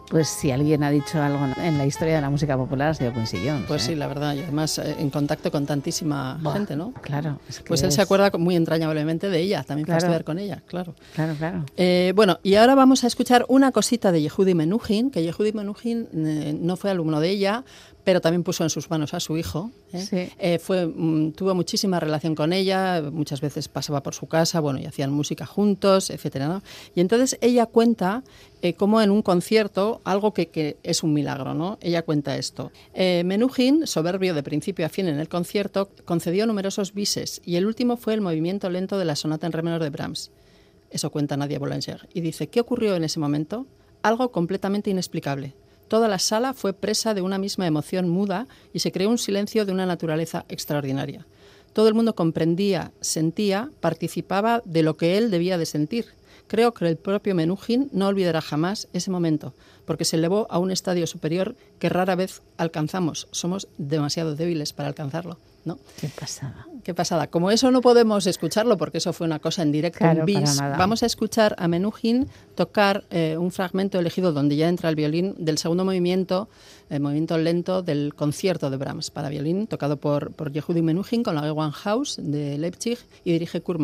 Pues si alguien ha dicho algo en la historia de la música popular ha sido Quincy Jones. Pues ¿eh? sí, la verdad, y además eh, en contacto con tantísima Buah, gente, ¿no? Claro. es que Pues él se acuerda muy entrañablemente de ella, también Claro. estudiar con ella, claro. Claro, claro. Eh, bueno, y ahora vamos a escuchar una cosita de Yehudi Menuhin, que Yehudi Menuhin eh, no fue alumno de ella, pero también puso en sus manos a su hijo. ¿eh? Sí. Eh, fue, mm, tuvo muchísima relación con ella, muchas veces pasaba por su casa, bueno, y hacían música juntos, etcétera, ¿no? Y entonces ella cuenta eh, cómo en un concierto, algo que, que es un milagro, ¿no? Ella cuenta esto. Eh, Menuhin, soberbio de principio a fin en el concierto, concedió numerosos bises y el último fue el movimiento lento de la sonata en re menor de Brahms. Eso cuenta Nadia Boulanger. Y dice, ¿qué ocurrió en ese momento? Algo completamente inexplicable. Toda la sala fue presa de una misma emoción muda y se creó un silencio de una naturaleza extraordinaria. Todo el mundo comprendía, sentía, participaba de lo que él debía de sentir. Creo que el propio Menuhin no olvidará jamás ese momento, porque se elevó a un estadio superior que rara vez alcanzamos. Somos demasiado débiles para alcanzarlo, ¿no? Qué pasada. Qué pasada. Como eso no podemos escucharlo porque eso fue una cosa en directo, Claro, en bis, vamos a escuchar a Menuhin tocar eh, un fragmento elegido donde ya entra el violín del segundo movimiento, el movimiento lento del concierto de Brahms para violín, tocado por, por Yehudi Menuhin con la Gewandhaus de Leipzig y dirige Kurt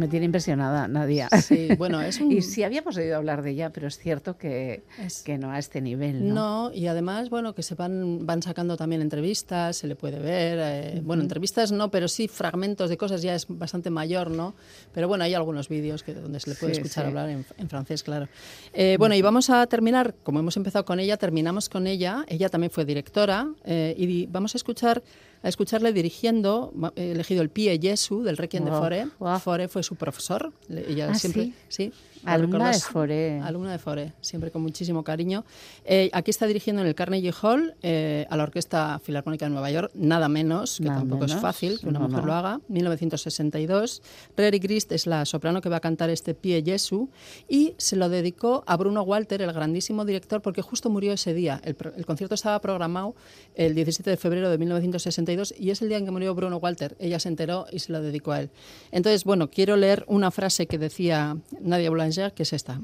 Me tiene impresionada, Nadia. Sí, bueno, es [laughs] un... Y sí habíamos oído hablar de ella, pero es cierto que, Es- que no a este nivel, ¿no? No, y además, bueno, que se van, van sacando también entrevistas, se le puede ver. eh, Bueno, entrevistas no, pero sí fragmentos de cosas, ya es bastante mayor, ¿no? Pero bueno, hay algunos vídeos que, donde se le puede Sí, escuchar sí. hablar en, en francés, claro. Eh, bueno, y vamos a terminar, como hemos empezado con ella, terminamos con ella. Ella también fue directora eh, y vamos a escuchar a escucharle dirigiendo, he elegido el Pie Jesu del Requiem de Fore. Fore fue su profesor. Ella Ah, siempre, ¿sí? sí. Alumna de Fauré. Alumna de Fore, siempre con muchísimo cariño. Eh, aquí está dirigiendo en el Carnegie Hall eh, a la Orquesta Filarmónica de Nueva York, nada menos, que Nada tampoco es menos, fácil que una no, mujer no. lo haga, 1962. Reri Grist es la soprano que va a cantar este Pie Jesu y se lo dedicó a Bruno Walter, el grandísimo director, porque justo murió ese día. El, el concierto estaba programado el 17 de febrero de 1962 y es el día en que murió Bruno Walter. Ella se enteró y se lo dedicó a él. Entonces, bueno, quiero leer una frase que decía Nadia Boulanger, que es esta.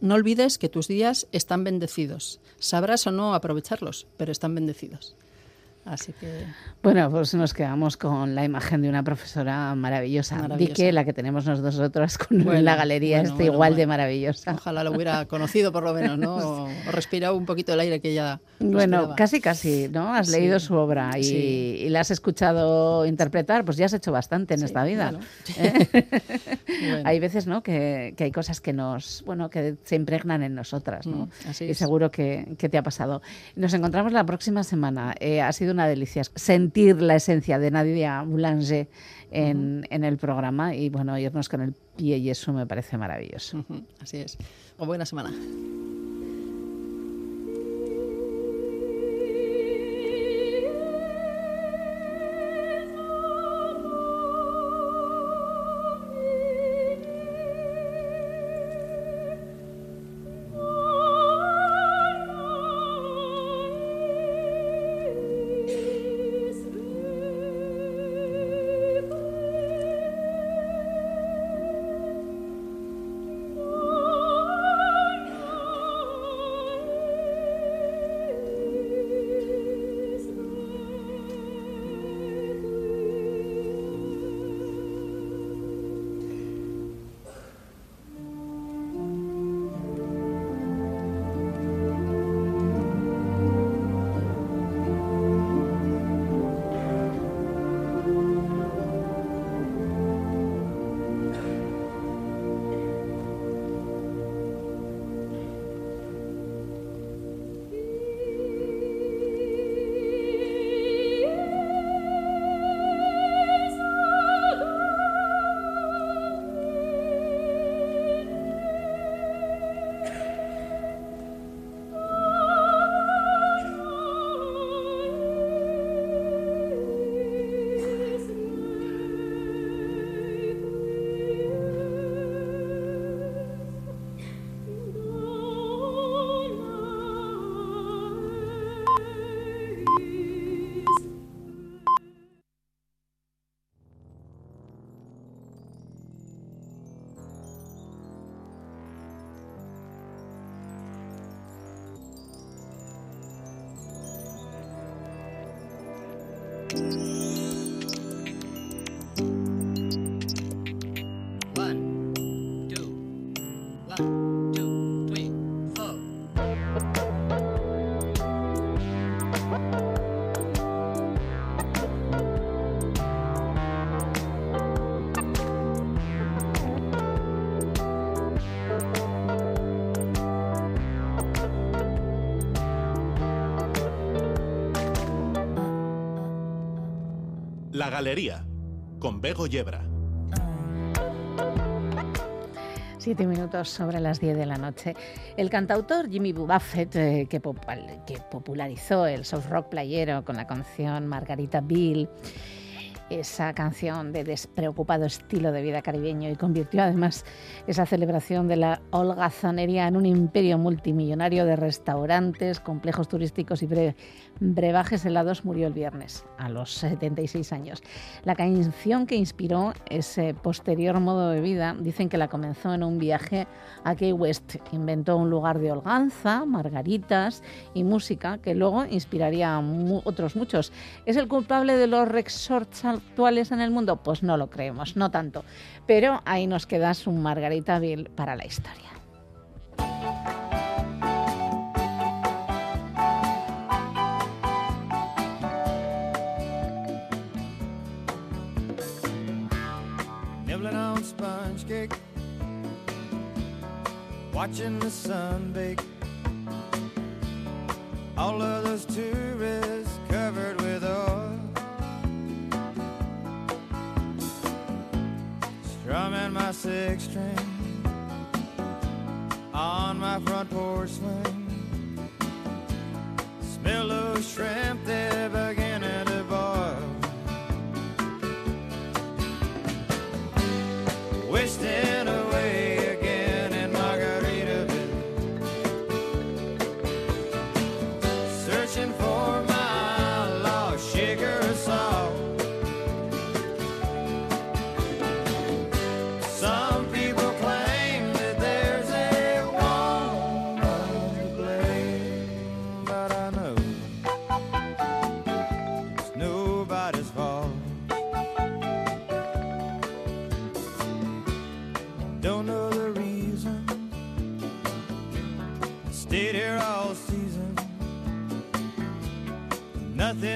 No olvides que tus días están bendecidos. Sabrás o no aprovecharlos, pero están bendecidos. Así que Bueno, pues nos quedamos con la imagen de una profesora maravillosa. Maravillosa. Di que la que tenemos nosotras con Bueno, la galería bueno, está bueno, igual de bueno. maravillosa. ojalá lo hubiera conocido por lo menos, ¿no? O, [laughs] o respirado un poquito el aire que ella Bueno, respiraba. casi casi, ¿no? Has Sí. leído su obra y, Sí. y la has escuchado interpretar, pues ya has hecho bastante en Sí, esta vida. bueno. ¿eh? [laughs] [laughs] Bueno. Hay veces, ¿no? Que, que hay cosas que nos, bueno, que se impregnan en nosotras, ¿no? Mm, así y seguro que, que te ha pasado. Nos encontramos la próxima semana. Eh, ha sido una delicia sentir la esencia de Nadia Boulanger en, en el programa y bueno, irnos con el pie y eso me parece maravilloso. Así es. O buena semana. Galería, con Bego Yebra. Siete minutos sobre las diez de la noche. El cantautor Jimmy Buffett, eh, que popularizó el soft rock playero con la canción Margarita Bill, esa canción de despreocupado estilo de vida caribeño y convirtió además esa celebración de la holgazanería en un imperio multimillonario de restaurantes, complejos turísticos y bre- brebajes helados, murió el viernes a los 76 años. La canción que inspiró ese posterior modo de vida dicen que la comenzó en un viaje a Key West. Inventó un lugar de holganza, margaritas y música que luego inspiraría a otros muchos. Es el culpable de los resorts al actuales en el mundo? Pues no lo creemos, no tanto. Pero ahí nos quedas un Margaritaville para la historia. watching the sun bake. My six string on my front porch swing. Smell those shrimp, they're beginning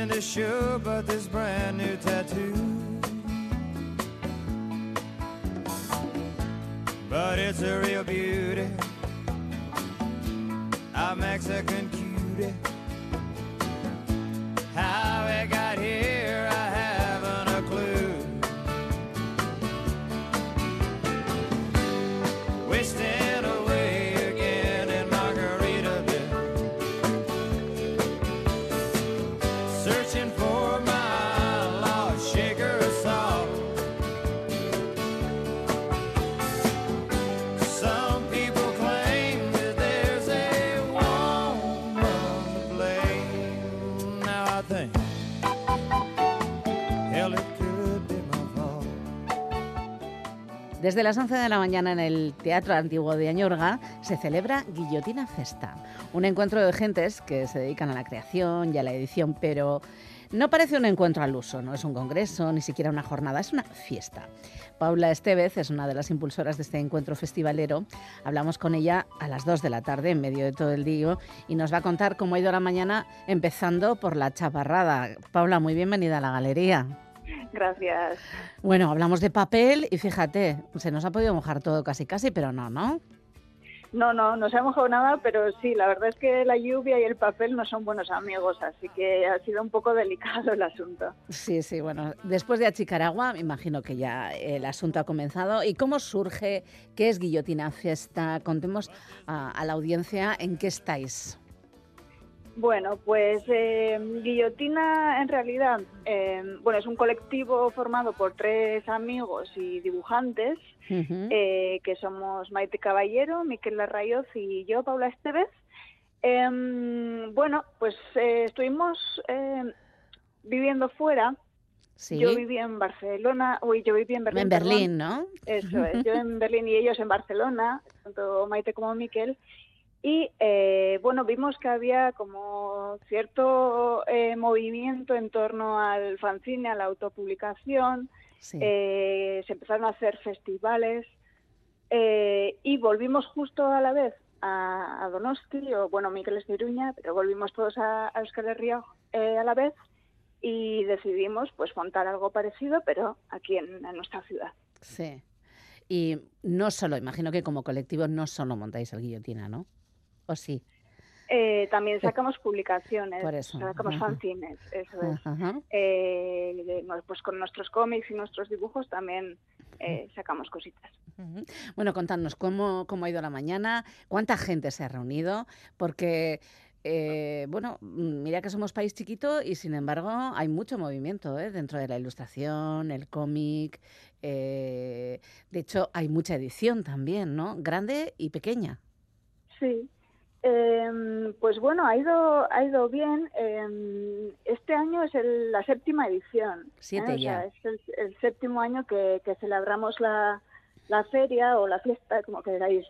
Nothing to show but this brand new tattoo. But it's a real beauty. A Mexican cutie. Desde las 11 de la mañana en el Teatro Antiguo de Añorga se celebra Guillotina Festa, un encuentro de gentes que se dedican a la creación y a la edición, pero no parece un encuentro al uso, no es un congreso, ni siquiera una jornada, es una fiesta. Paula Estevez es una de las impulsoras de este encuentro festivalero. Hablamos con ella a las 2 de la tarde, en medio de todo el día, y nos va a contar cómo ha ido la mañana, empezando por la chaparrada. Paula, muy bienvenida a la galería. Gracias. Bueno, hablamos de papel y fíjate, se nos ha podido mojar todo casi casi, pero no, ¿no? No, no, no se ha mojado nada, pero sí, la verdad es que la lluvia y el papel no son buenos amigos, así que ha sido un poco delicado el asunto. Sí, sí, bueno, después de Achicaragua, me imagino que ya el asunto ha comenzado. ¿Y cómo surge? ¿Qué es Guillotina Fiesta? Contemos a, a la audiencia en qué estáis. Bueno, pues eh, Guillotina en realidad, eh, bueno, es un colectivo formado por tres amigos y dibujantes, eh, que somos Maite Caballero, Miquel Larrayoz y yo, Paula Estevez. Em, bueno, pues eh, estuvimos eh, viviendo fuera. Sí. Yo vivía en Barcelona, uy, yo vivía en Berlín. En perdón. Berlín, ¿no? Eso es, yo en [laughs] Berlín y ellos en Barcelona, tanto Maite como Miquel. Y eh, bueno, vimos que había como cierto eh, movimiento en torno al fanzine, a la autopublicación. Sí. Eh, se empezaron a hacer festivales eh, y volvimos justo a la vez a, a Donosti, o bueno, Miquel es de Iruña, pero volvimos todos a, a Euskal Herria eh, a la vez y decidimos pues montar algo parecido, pero aquí en, en nuestra ciudad. Sí. Y no solo, imagino que como colectivo no solo montáis el Guillotina, ¿no? ¿O sí? Eh, también sacamos publicaciones, Por eso, sacamos ajá. fanzines, eso es. Ajá. Eh, pues con nuestros cómics y nuestros dibujos también eh, sacamos cositas. Bueno, contadnos cómo, cómo ha ido la mañana, cuánta gente se ha reunido, porque, eh, bueno, mira que somos país chiquito y sin embargo hay mucho movimiento ¿eh? dentro de la ilustración, el cómic. eh, de hecho, hay mucha edición también, ¿no? Grande y pequeña. Sí. Em, pues bueno, ha ido, ha ido bien. Em, este año es el- la séptima edición. Siete ¿eh? O sea, ya. es el, el séptimo año que, que celebramos la, la feria o la fiesta, como queráis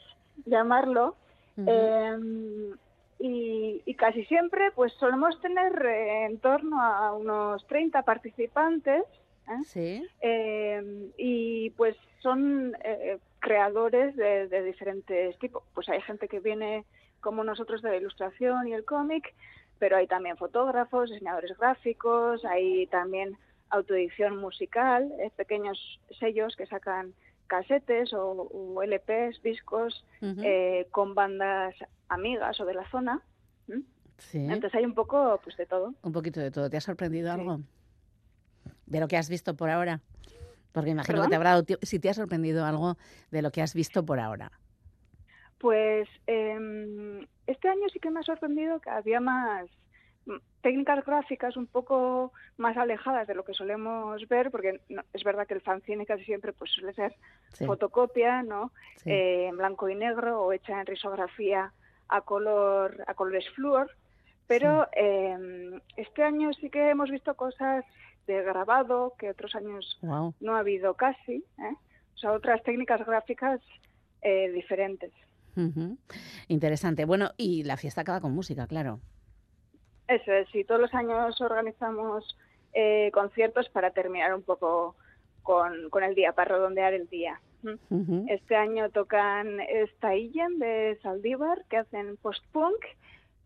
llamarlo. Em, y, y casi siempre pues solemos tener eh, en torno a unos 30 participantes ¿eh? Sí. Eh, y pues son eh, creadores de, de diferentes tipos. Pues hay gente que viene como nosotros de la ilustración y el cómic, pero hay también fotógrafos, diseñadores gráficos, hay también autoedición musical, eh, pequeños sellos que sacan casetes o, o LPs, discos eh, con bandas amigas o de la zona. Sí. Entonces hay un poco pues de todo. Un poquito de todo. ¿Te ha sorprendido algo? De lo que has visto por ahora. Porque imagino que te habrá dado si te ha sorprendido algo de lo que has visto por ahora. Pues em, este año sí que me ha sorprendido que había más mm, técnicas gráficas un poco más alejadas de lo que solemos ver, porque no- es verdad que el fanzine casi siempre pues suele ser Sí. fotocopia, ¿no? Sí. Eh, en blanco y negro o hecha en risografía a color a colores flúor, pero em, este año sí que hemos visto cosas de grabado que otros años Wow. no ha habido casi, ¿eh? o sea, otras técnicas gráficas eh, diferentes. Ujú. Interesante. Bueno, y la fiesta acaba con música, claro. Eso es, sí, todos los años organizamos eh, conciertos para terminar un poco con, con el día, para redondear el día. Este año tocan Staillen de Saldívar, que hacen post-punk,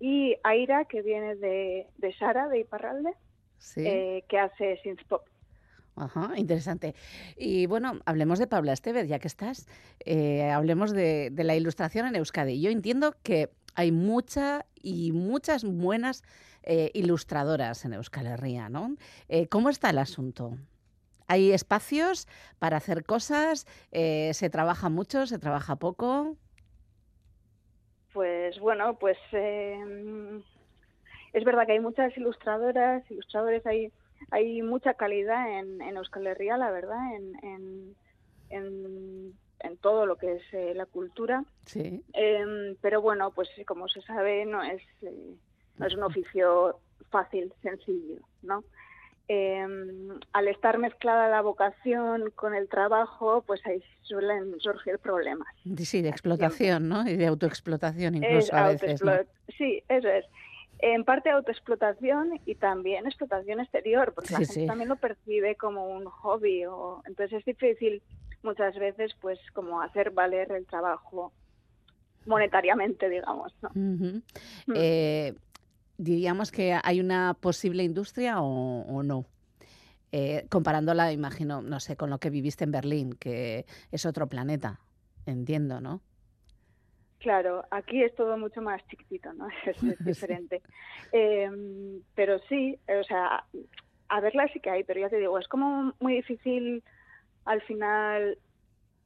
y Aira, que viene de, de Sara, de Iparralde, Sí. eh, que hace synth-pop. Ajá, interesante. Y bueno, hablemos de Paula Estevez, ya que estás. Eh, hablemos de, la ilustración en Euskadi. Yo entiendo que hay mucha y muchas buenas eh, ilustradoras en Euskal Herria, ¿no? Eh, ¿Cómo está el asunto? ¿Hay espacios para hacer cosas? ¿Se trabaja mucho? ¿Se trabaja poco? Pues bueno, pues eh, es verdad que hay muchas ilustradoras, ilustradores, hay, hay mucha calidad en, en Euskal Herria, la verdad, en, en, en, en todo lo que es eh, la cultura. Sí. Em, pero bueno, pues como se sabe, no es, eh, no es un oficio fácil, sencillo, ¿no? Em, al estar mezclada la vocación con el trabajo, pues ahí suelen surgir problemas. Sí, de explotación, ¿no? Y de autoexplotación Es incluso a veces, ¿no? Sí, eso es. En parte autoexplotación y también explotación exterior, porque la Sí, gente sí. también lo percibe como un hobby. O... Entonces es difícil muchas veces, pues, como hacer valer el trabajo monetariamente, digamos. ¿no? Mm. Eh, diríamos que hay una posible industria o, o no. Eh, comparándola, imagino, no sé, con lo que viviste en Berlín, que es otro planeta, entiendo, ¿no? Claro, aquí es todo mucho más chiquitito, ¿no? [laughs] Es, es diferente. Eh, pero sí, o sea, a verla sí que hay, pero ya te digo, es como muy difícil al final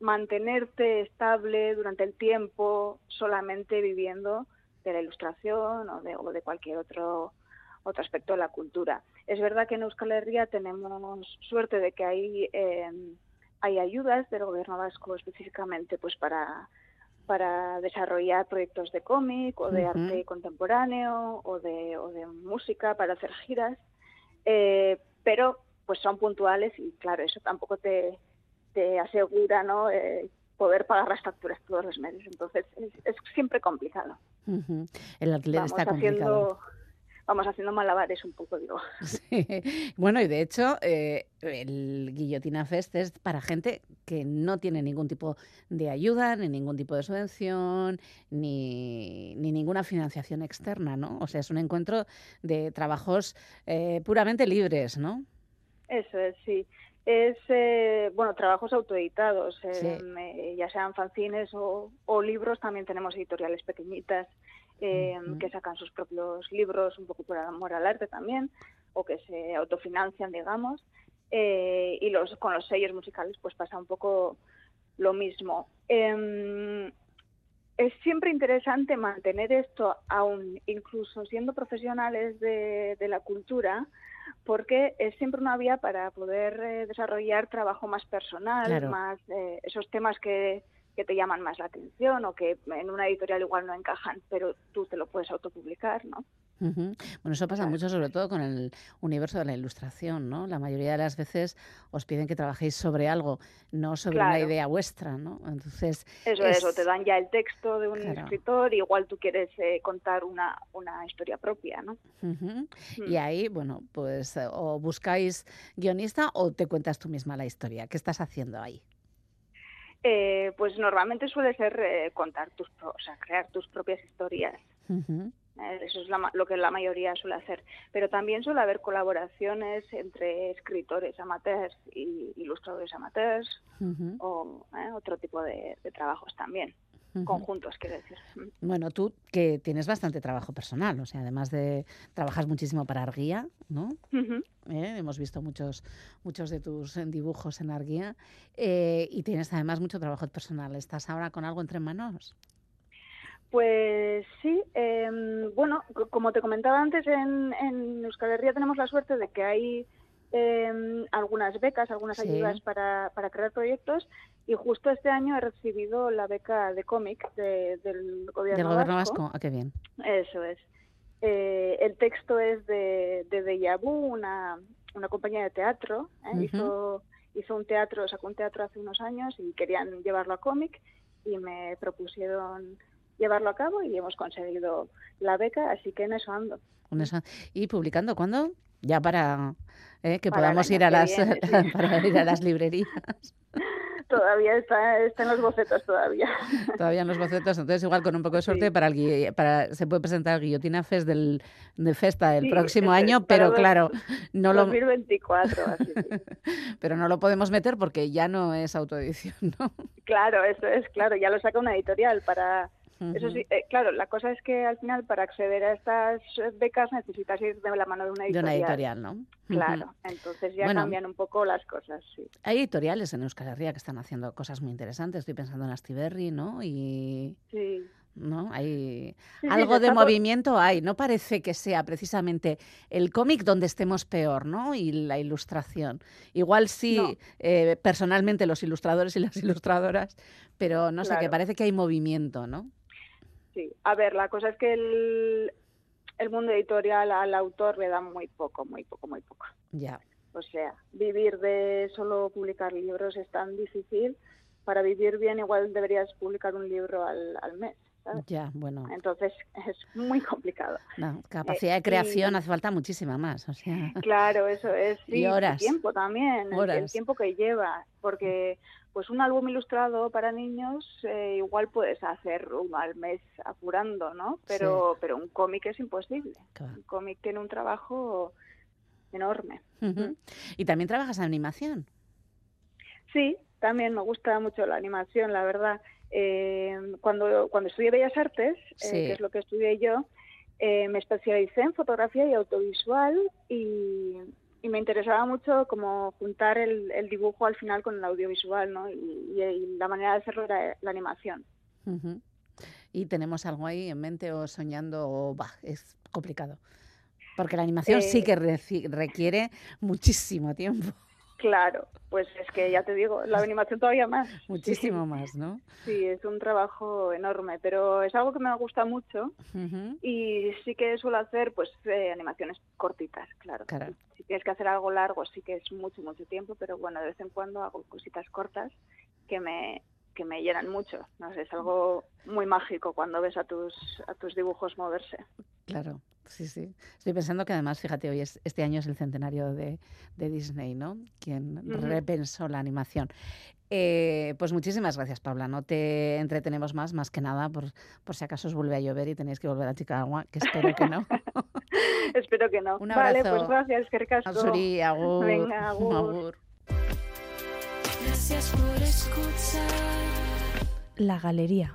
mantenerte estable durante el tiempo solamente viviendo de la ilustración o de, o de cualquier otro otro aspecto de la cultura. Es verdad que en Euskal Herria tenemos suerte de que hay eh, hay ayudas del gobierno vasco específicamente pues para para desarrollar proyectos de cómic o de arte contemporáneo o de, o de música para hacer giras, eh, pero pues son puntuales y claro, eso tampoco te, te asegura ¿no? Eh, poder pagar las facturas todos los meses. Entonces es, es siempre complicado. El Vamos está complicado. haciendo, vamos haciendo malabares un poco, digo. [laughs] Sí. Bueno, y de hecho, eh, el Guillotina Fest es para gente que no tiene ningún tipo de ayuda, ni ningún tipo de subvención, ni, ni ninguna financiación externa, ¿no? O sea, es un encuentro de trabajos eh, puramente libres, ¿no? Eso es, sí. Es, eh, bueno, trabajos autoeditados, eh, Sí. eh, ya sean fanzines o, o libros, también tenemos editoriales pequeñitas eh, Ujú. que sacan sus propios libros, un poco por amor al arte también, o que se autofinancian, digamos. Eh, y los con los sellos musicales pues pasa un poco lo mismo. Em, es siempre interesante mantener esto, aún incluso siendo profesionales de, de la cultura, porque es siempre una vía para poder eh, desarrollar trabajo más personal, Claro. más eh, esos temas que, que te llaman más la atención o que en una editorial igual no encajan, pero tú te lo puedes autopublicar, ¿no? Bueno, eso pasa mucho, sobre todo con el universo de la ilustración, ¿no? La mayoría de las veces os piden que trabajéis sobre algo, no sobre una idea vuestra, ¿no? Entonces, Eso es, o te dan ya el texto de un Claro. escritor, igual tú quieres eh, contar una, una historia propia, ¿no? Mm. Y ahí, bueno, pues eh, o buscáis guionista o te cuentas tú misma la historia. ¿Qué estás haciendo ahí? Eh, pues normalmente suele ser eh, contar tus, o sea, crear tus propias historias. Eh, Eso es la lo que la mayoría suele hacer. Pero también suele haber colaboraciones entre escritores amateurs y ilustradores amateurs o eh, otro tipo de, de trabajos también. Conjuntos, quiero decir. Bueno, tú que tienes bastante trabajo personal, o sea, además de trabajas muchísimo para Arguía, ¿no? ¿eh? Hemos visto muchos, muchos de tus eh, dibujos en Arguía eh, y tienes además mucho trabajo personal. ¿Estás ahora con algo entre manos? Pues sí, em, bueno, co- como te comentaba antes, en, en Euskal Herria tenemos la suerte de que hay em, algunas becas, algunas Sí. ayudas para, para crear proyectos y justo este año he recibido la beca de cómic de- del gobierno, Del gobierno vasco. vasco. Ah, qué bien. Eso es. Eh, el texto es de, de Deja Vu, una, una compañía de teatro. ¿eh? Hizo, hizo un teatro, sacó un teatro hace unos años y querían llevarlo a cómic y me propusieron llevarlo a cabo y hemos conseguido la beca, así que en eso ando. ¿Y publicando cuándo? Ya para eh, que Para podamos ir a las viene, [laughs] sí. para ir a las librerías. [laughs] Todavía está, está en los bocetos todavía. [laughs] Todavía en los bocetos, entonces igual con un poco de suerte para el para se puede presentar Guillotina Fest del de Festa el Sí, próximo año, pero claro, no lo 2024, así sí. [laughs] pero no lo podemos meter porque ya no es autoedición, ¿no? Claro, eso es, claro, ya lo saca una editorial para... Eso sí, eh, claro, la cosa es que al final para acceder a estas eh, becas necesitas ir de la mano de una De editorial. una editorial, ¿no? Claro, entonces ya Bueno. cambian un poco las cosas, sí. Hay editoriales en Euskal Herria que están haciendo cosas muy interesantes. Estoy pensando en Astiberri, ¿no? Y Sí, ¿no? Hay Sí, algo de movimiento hay. No parece que sea precisamente el cómic donde estemos peor, ¿no? Y la ilustración. Igual sí, No. eh, personalmente los ilustradores y las [laughs] ilustradoras, pero no sé, que parece que hay movimiento, ¿no? Sí. A ver, la cosa es que el, el mundo editorial al autor le da muy poco, muy poco, muy poco. Ya. O sea, vivir de solo publicar libros es tan difícil. Para vivir bien igual deberías publicar un libro al, al mes, ¿sabes? Ya, bueno. Entonces [laughs] es muy complicado. No, capacidad Eh, de creación y- hace falta muchísima más. O sea, Claro, eso es. [laughs] Y Sí, el horas. tiempo también, el- El, Horas. tiempo que lleva, porque pues un álbum ilustrado para niños eh, igual puedes hacer uno al mes apurando, ¿no? Pero, pero un cómic es imposible. Claro. Un cómic tiene un trabajo enorme. Ujú. Y también trabajas en animación. Sí, también me gusta mucho la animación, la verdad. Eh, cuando, cuando estudié Bellas Artes, eh, que es lo que estudié yo, eh, me especialicé en fotografía y audiovisual y, y me interesaba mucho como juntar el, el dibujo al final con el audiovisual, ¿no? Y, y- y la manera de hacerlo era la animación. ¿Y tenemos algo ahí en mente o soñando o bah, es complicado? Porque la animación sí Eh, que requiere muchísimo tiempo, Claro, pues es que ya te digo, la animación todavía más. [laughs] muchísimo más, ¿no? Sí, es un trabajo enorme, pero es algo que me gusta mucho Ujú. y sí que suelo hacer pues eh, animaciones cortitas, claro. Claro. Si tienes que hacer algo largo sí que es mucho, mucho tiempo, pero bueno, de vez en cuando hago cositas cortas que me que me llenan mucho. No sé, es algo muy mágico cuando ves a tus a tus dibujos moverse. Claro, sí, sí. Estoy pensando que además, fíjate, hoy es, este año es el centenario de, de Disney, ¿no? Quien repensó la animación. Eh, pues muchísimas gracias, Paula. No te entretenemos más, más que nada, por, por si acaso os vuelve a llover y tenéis que volver a Chicago, que espero que no. [laughs] Espero que no. Un Vale, abrazo. pues gracias, agur. Venga, agur. [laughs] agur. La galería.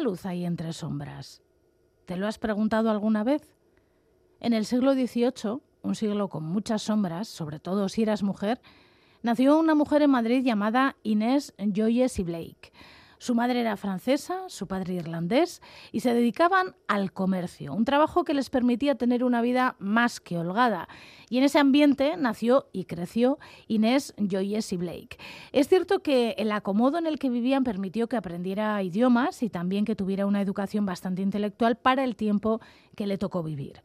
¿Cuánta luz hay entre sombras? ¿Te lo has preguntado alguna vez? En el siglo XVIII, un siglo con muchas sombras, sobre todo si eras mujer, nació una mujer en Madrid llamada Inés Joyce y Blake. Su madre era francesa, su padre irlandés, y se dedicaban al comercio, un trabajo que les permitía tener una vida más que holgada. Y en ese ambiente nació y creció Inés Joyce y Blake. Es cierto que el acomodo en el que vivían permitió que aprendiera idiomas y también que tuviera una educación bastante intelectual para el tiempo que le tocó vivir.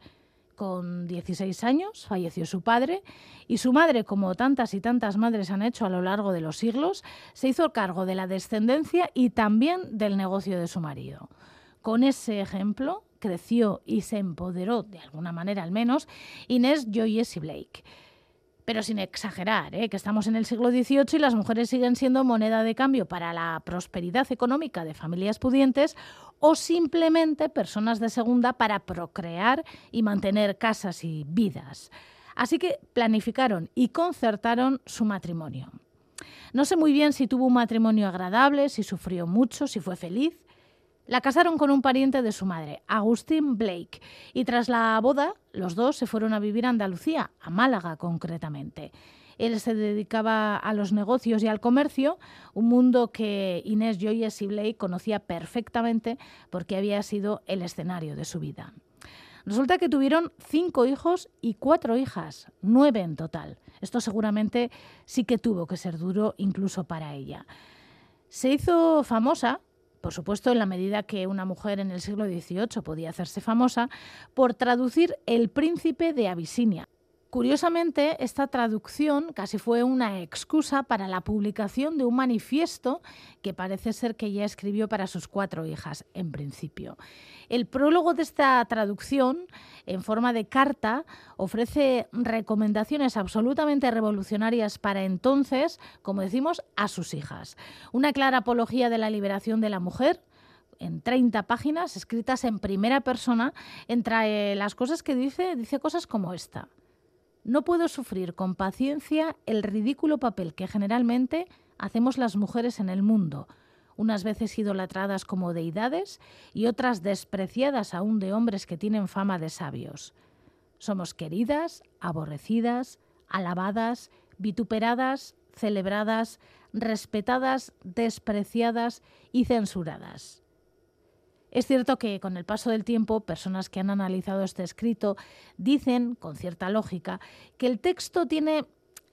Con 16 años falleció su padre y su madre, como tantas y tantas madres han hecho a lo largo de los siglos, se hizo cargo de la descendencia y también del negocio de su marido. Con ese ejemplo creció y se empoderó, de alguna manera al menos, Inés Joyce y Blake. Pero sin exagerar, ¿eh? que estamos en el siglo XVIII y las mujeres siguen siendo moneda de cambio para la prosperidad económica de familias pudientes o simplemente personas de segunda para procrear y mantener casas y vidas. Así que planificaron y concertaron su matrimonio. No sé muy bien si tuvo un matrimonio agradable, si sufrió mucho, si fue feliz. La casaron con un pariente de su madre, Agustín Blake, y tras la boda los dos se fueron a vivir a Andalucía, a Málaga concretamente. Él se dedicaba a los negocios y al comercio, un mundo que Inés Joyce y Blake conocía perfectamente porque había sido el escenario de su vida. Resulta que tuvieron cinco hijos y cuatro hijas, nueve en total. Esto seguramente sí que tuvo que ser duro incluso para ella. Se hizo famosa, por supuesto en la medida que una mujer en el siglo XVIII podía hacerse famosa, por traducir El príncipe de Abisinia. Curiosamente, esta traducción casi fue una excusa para la publicación de un manifiesto que parece ser que ella escribió para sus cuatro hijas, en principio. El prólogo de esta traducción, en forma de carta, ofrece recomendaciones absolutamente revolucionarias para entonces, como decimos, a sus hijas. Una clara apología de la liberación de la mujer, en 30 páginas, escritas en primera persona, entre las cosas que dice, dice cosas como esta. No puedo sufrir con paciencia el ridículo papel que generalmente hacemos las mujeres en el mundo, unas veces idolatradas como deidades y otras despreciadas aún de hombres que tienen fama de sabios. Somos queridas, aborrecidas, alabadas, vituperadas, celebradas, respetadas, despreciadas y censuradas. Es cierto que con el paso del tiempo, personas que han analizado este escrito dicen, con cierta lógica, que el texto tiene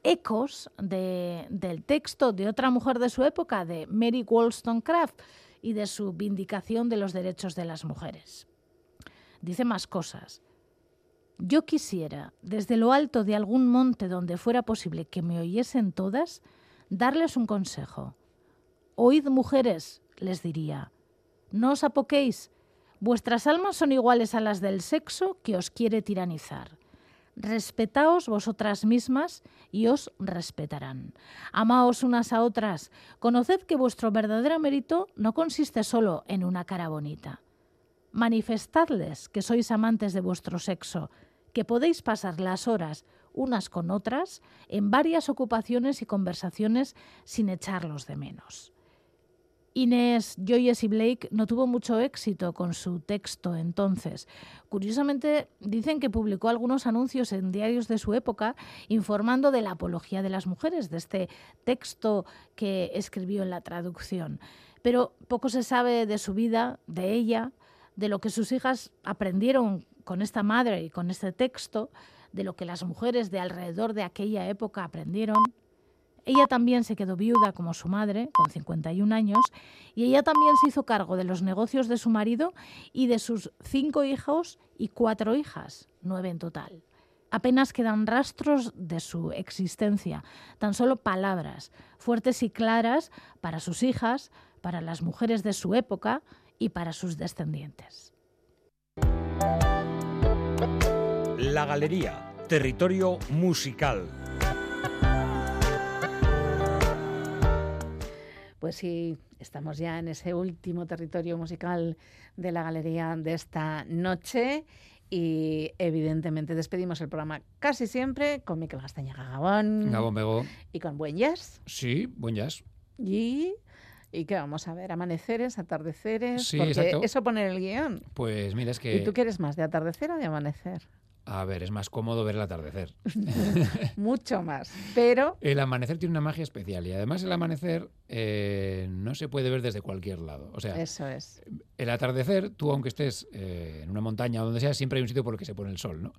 ecos de- del texto de otra mujer de su época, de Mary Wollstonecraft, y de su vindicación de los derechos de las mujeres. Dice más cosas. Yo quisiera, desde lo alto de algún monte donde fuera posible que me oyesen todas, darles un consejo. Oíd, mujeres, les diría, no os apoquéis, vuestras almas son iguales a las del sexo que os quiere tiranizar. Respetaos vosotras mismas y os respetarán. Amaos unas a otras. Conoced que vuestro verdadero mérito no consiste solo en una cara bonita. Manifestadles que sois amantes de vuestro sexo, que podéis pasar las horas unas con otras en varias ocupaciones y conversaciones sin echarlos de menos. Inés Joyce y Blake no tuvo mucho éxito con su texto entonces. Curiosamente, dicen que publicó algunos anuncios en diarios de su época informando de la apología de las mujeres, de este texto que escribió en la traducción. Pero poco se sabe de su vida, de ella, de lo que sus hijas aprendieron con esta madre y con este texto, de lo que las mujeres de alrededor de aquella época aprendieron. Ella también se quedó viuda como su madre, con 51 años, y ella también se hizo cargo de los negocios de su marido y de sus cinco hijos y cuatro hijas, nueve en total. Apenas quedan rastros de su existencia, tan solo palabras, fuertes y claras para sus hijas, para las mujeres de su época y para sus descendientes. La Galería, territorio musical. Pues sí, estamos ya en ese último territorio musical de la galería de esta noche y evidentemente despedimos el programa casi siempre con Miquel Gastañaga Gabón Gabón Bego. y con buen jazz. Sí, buen jazz. Y, y qué vamos a ver, amaneceres, atardeceres, Sí, porque exacto. eso pone el guion. Pues mira, es que... ¿Y tú quieres más de atardecer o de amanecer? A ver, es más cómodo ver el atardecer. [laughs] Mucho más, pero El amanecer tiene una magia especial y además el amanecer eh, no se puede ver desde cualquier lado. O sea, eso es. el atardecer, tú aunque estés eh, en una montaña o donde sea, siempre hay un sitio por el que se pone el sol, ¿no?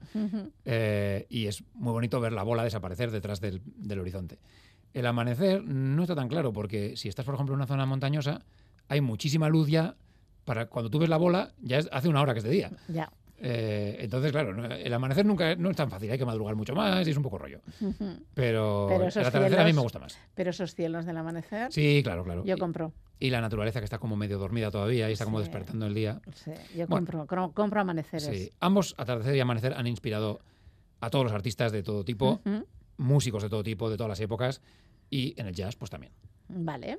Eh, y es muy bonito ver la bola desaparecer detrás del, del horizonte. El amanecer no está tan claro porque si estás, por ejemplo, en una zona montañosa, hay muchísima luz ya. Para cuando tú ves la bola, ya es- hace una hora que es de día. Ya. Eh, entonces, claro, no- el amanecer nunca no es tan fácil, hay que madrugar mucho más y es un poco rollo. Pero, Pero el atardecer a mí me gusta más. Pero esos cielos del amanecer. Sí, claro, claro. Yo compro. Y la naturaleza que está como medio dormida todavía y está como Sí. despertando el día. Sí, yo Bueno, compro, compro amaneceres. Sí, ambos, atardecer y amanecer, han inspirado a todos los artistas de todo tipo, músicos de todo tipo, de todas las épocas, y en el jazz, pues también. Vale.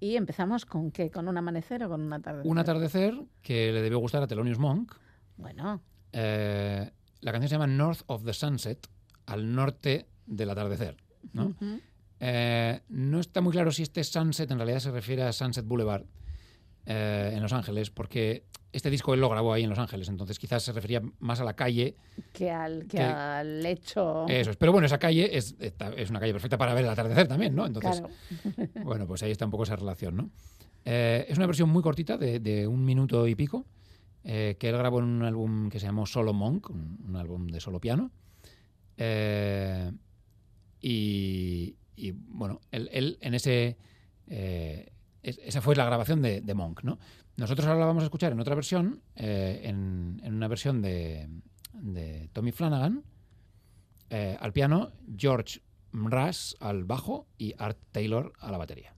¿Y empezamos con qué? ¿Con un amanecer o con un atardecer? Un atardecer que le debió gustar a Thelonious Monk. Bueno, Eh, la canción se llama North of the Sunset, al norte del atardecer. Eh, no está muy claro si este Sunset en realidad se refiere a Sunset Boulevard eh, en Los Ángeles, porque este disco él lo grabó ahí en Los Ángeles, entonces quizás se refería más a la calle. que al, que Que- al hecho. Eso es. Pero bueno, esa calle es, es una calle perfecta para ver el atardecer también, ¿no? Entonces, Claro. [laughs] bueno, pues ahí está un poco esa relación, ¿no? Eh, es una versión muy cortita, de, de un minuto y pico, eh, que él grabó en un álbum que se llamó Solo Monk, un, álbum de solo piano. Eh, y, y, bueno, él, en ese... eh, es- esa fue la grabación de, Monk, ¿no? Nosotros ahora la vamos a escuchar en otra versión, en, en una versión de, de Tommy Flanagan, al piano, George Mraz al bajo y Art Taylor a la batería.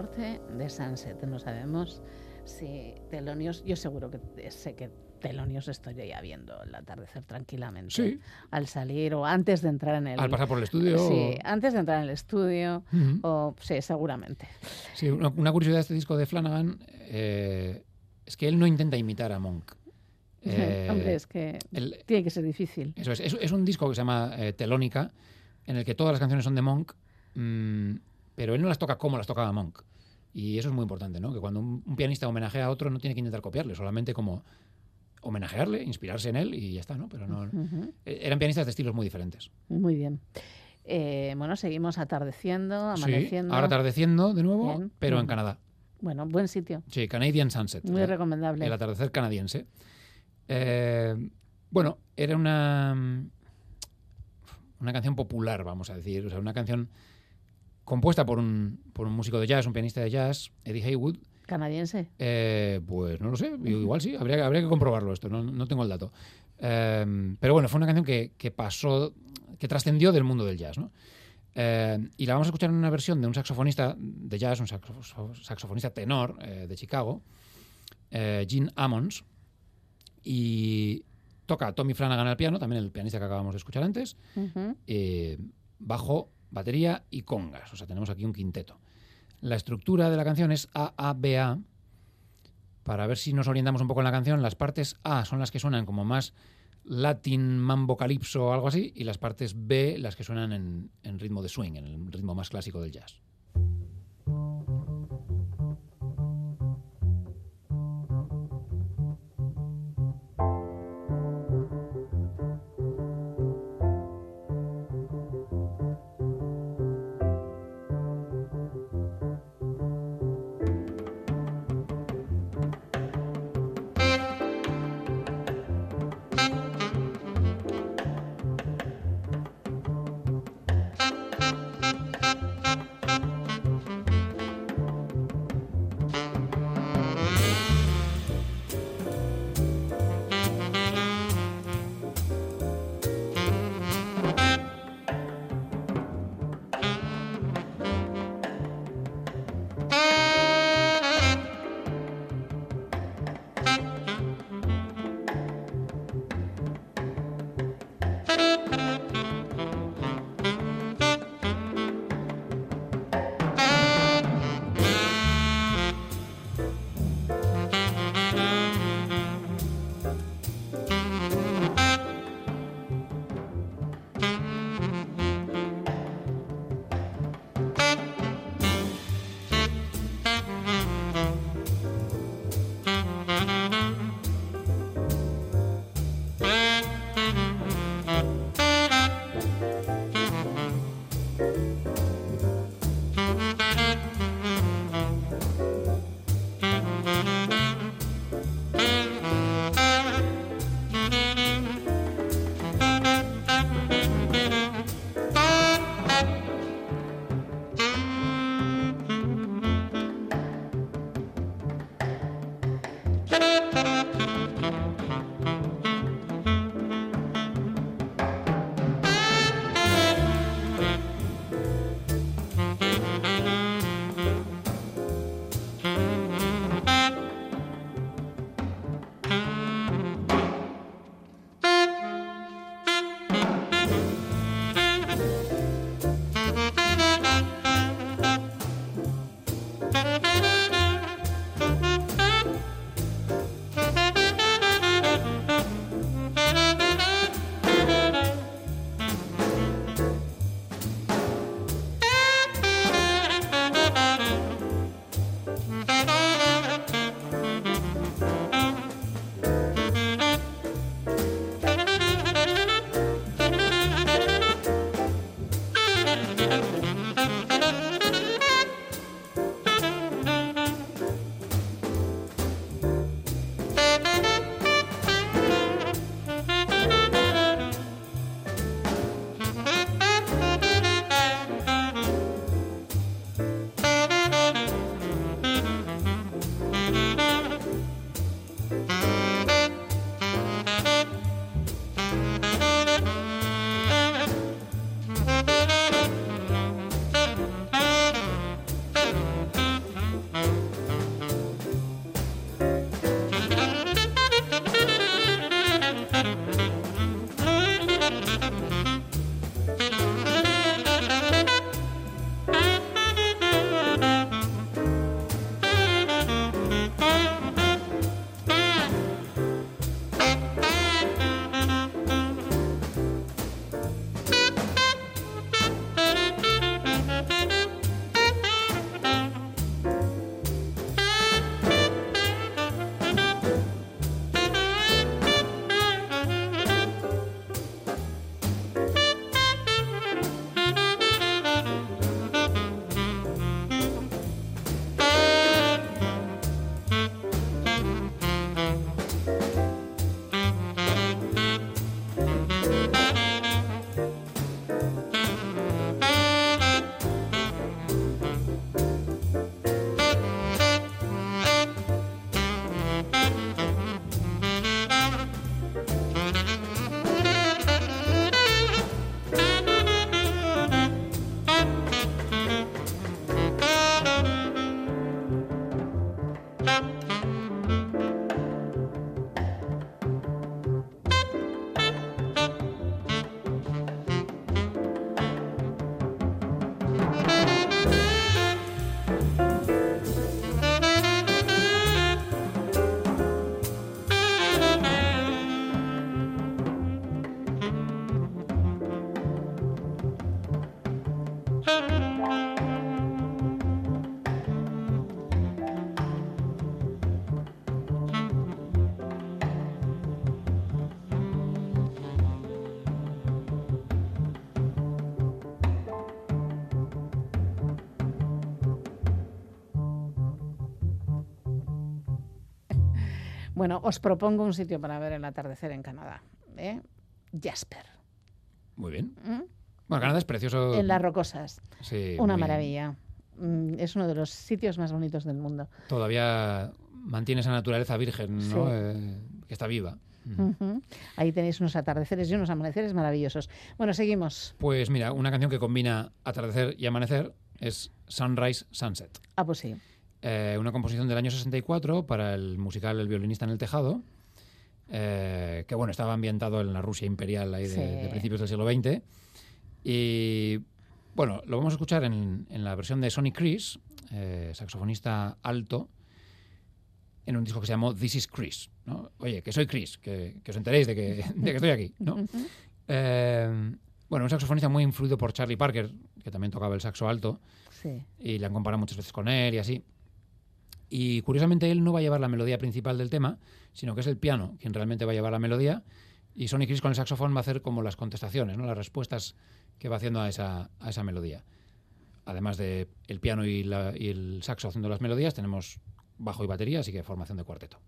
Norte de Sunset. No sabemos si Telonios, yo seguro que sé que Telonios estoy ya viendo el atardecer tranquilamente. Sí. Al salir o antes de entrar en el... Al pasar por el estudio. Sí, antes de entrar en el estudio. O sí, seguramente. Sí, una, una curiosidad de este disco de Flanagan eh, es que él no intenta imitar a Monk. [laughs] Eh, Hombre, es que el- tiene que ser difícil. Eso es, es, es un disco que se llama eh, Telónica, en el que todas las canciones son de Monk mm, pero él no las toca como las tocaba Monk. Y eso es muy importante, ¿no? Que cuando un, un pianista homenajea a otro no tiene que intentar copiarle, solamente como homenajearle, inspirarse en él y ya está, ¿no? Pero no, eh, eran pianistas de estilos muy diferentes. Muy bien. Eh, bueno, seguimos atardeciendo, Sí, amaneciendo. ahora atardeciendo de nuevo, Bien. pero en. Canadá. Bueno, buen sitio. Sí, Canadian Sunset. Muy eh, recomendable. El atardecer canadiense. Eh, bueno, era una, una canción popular, vamos a decir. O sea, una canción compuesta por un, por un músico de jazz, un pianista de jazz, Eddie Haywood. Canadiense. Eh, pues no lo sé, igual sí, habría, habría que comprobarlo esto, no, no tengo el dato. Eh, pero bueno, fue una canción que, que pasó, que trascendió del mundo del jazz, ¿no? Eh, y la vamos a escuchar en una versión de un saxofonista de jazz, un saxo- saxofonista tenor eh, de Chicago, eh, Gene Ammons, y toca Tommy Flanagan al piano, también el pianista que acabamos de escuchar antes, bajo, batería y congas. O sea, tenemos aquí un quinteto. La estructura de la canción es A-A-B-A. Para ver si nos orientamos un poco en la canción, las partes A son las que suenan como más latin, mambo, calipso o algo así, y las partes B las que suenan en, en ritmo de swing, en el ritmo más clásico del jazz. Bueno, os propongo un sitio para ver el atardecer en Canadá. ¿eh? Jasper. Muy bien. ¿Mm? Bueno, Canadá es precioso. En las rocosas. Sí, Una maravilla. Mm, Es uno de los sitios más bonitos del mundo. Todavía mantiene esa naturaleza virgen, ¿no? Sí. Eh, que está viva. Ujú. Ahí tenéis unos atardeceres y unos amaneceres maravillosos. Bueno, seguimos. Pues mira, una canción que combina atardecer y amanecer es Sunrise Sunset. Ah, pues sí. Eh, una composición del año 64 para el musical El violinista en el tejado, eh, que bueno, estaba ambientado en la Rusia imperial ahí de, Sí. de principios del siglo XX. Y bueno, lo vamos a escuchar en, en la versión de Sonny Chris, eh, saxofonista alto, en un disco que se llamó This is Chris. ¿no? Oye, que soy Chris, que, que os enteréis de que, [laughs] de que estoy aquí. ¿no? Eh, bueno, un saxofonista muy influido por Charlie Parker, que también tocaba el saxo alto, Sí. y le han comparado muchas veces con él y así. Y curiosamente él no va a llevar la melodía principal del tema, sino que es el piano quien realmente va a llevar la melodía. Y Sonny Chris con el saxofón va a hacer como las contestaciones, ¿no? las respuestas que va haciendo a esa, a esa melodía. Además de el piano y, el saxo haciendo las melodías, tenemos bajo y batería, así que formación de cuarteto.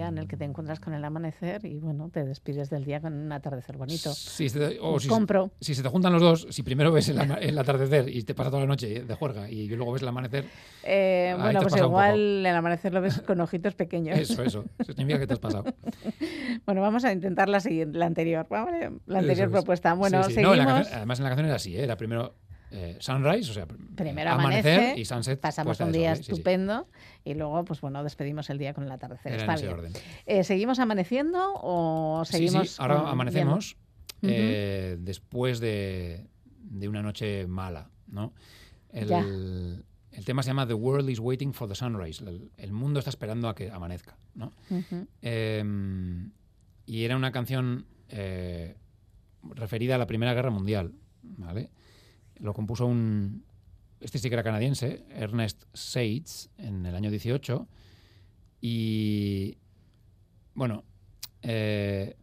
Día en el que te encuentras con el amanecer y, bueno, te despides del día con un atardecer bonito. Si se te- o Os si se- compro. si se te juntan los dos, si primero ves el, atardecer y te pasa toda la noche de juerga y luego ves el amanecer, Eh, bueno, pues igual el amanecer lo ves con ojitos pequeños. eso, eso, eso significa que te has pasado. [laughs] Bueno, vamos a intentar la siguiente, la anterior, ¿vale? la anterior es. propuesta. Bueno, Sí, sí. Seguimos. en la canción- además en la canción era así, ¿eh? era primero eh, sunrise, o sea, Primero amanecer amanece, y sunset. pasamos puesta un día sol. Sí, sí. estupendo y luego, pues bueno, despedimos el día con el atardecer. Era Está bien. orden. Eh, ¿Seguimos amaneciendo o seguimos? ahora con- amanecemos eh, después de, de una noche mala, ¿no? El, Ya. el tema se llama The World is Waiting for the Sunrise. El, el mundo está esperando a que amanezca, ¿no? Eh, y era una canción referida a la Primera Guerra Mundial, ¿vale? Lo compuso un... Este sí que era canadiense, Ernest Seitz, en el año 18. Y bueno, eh,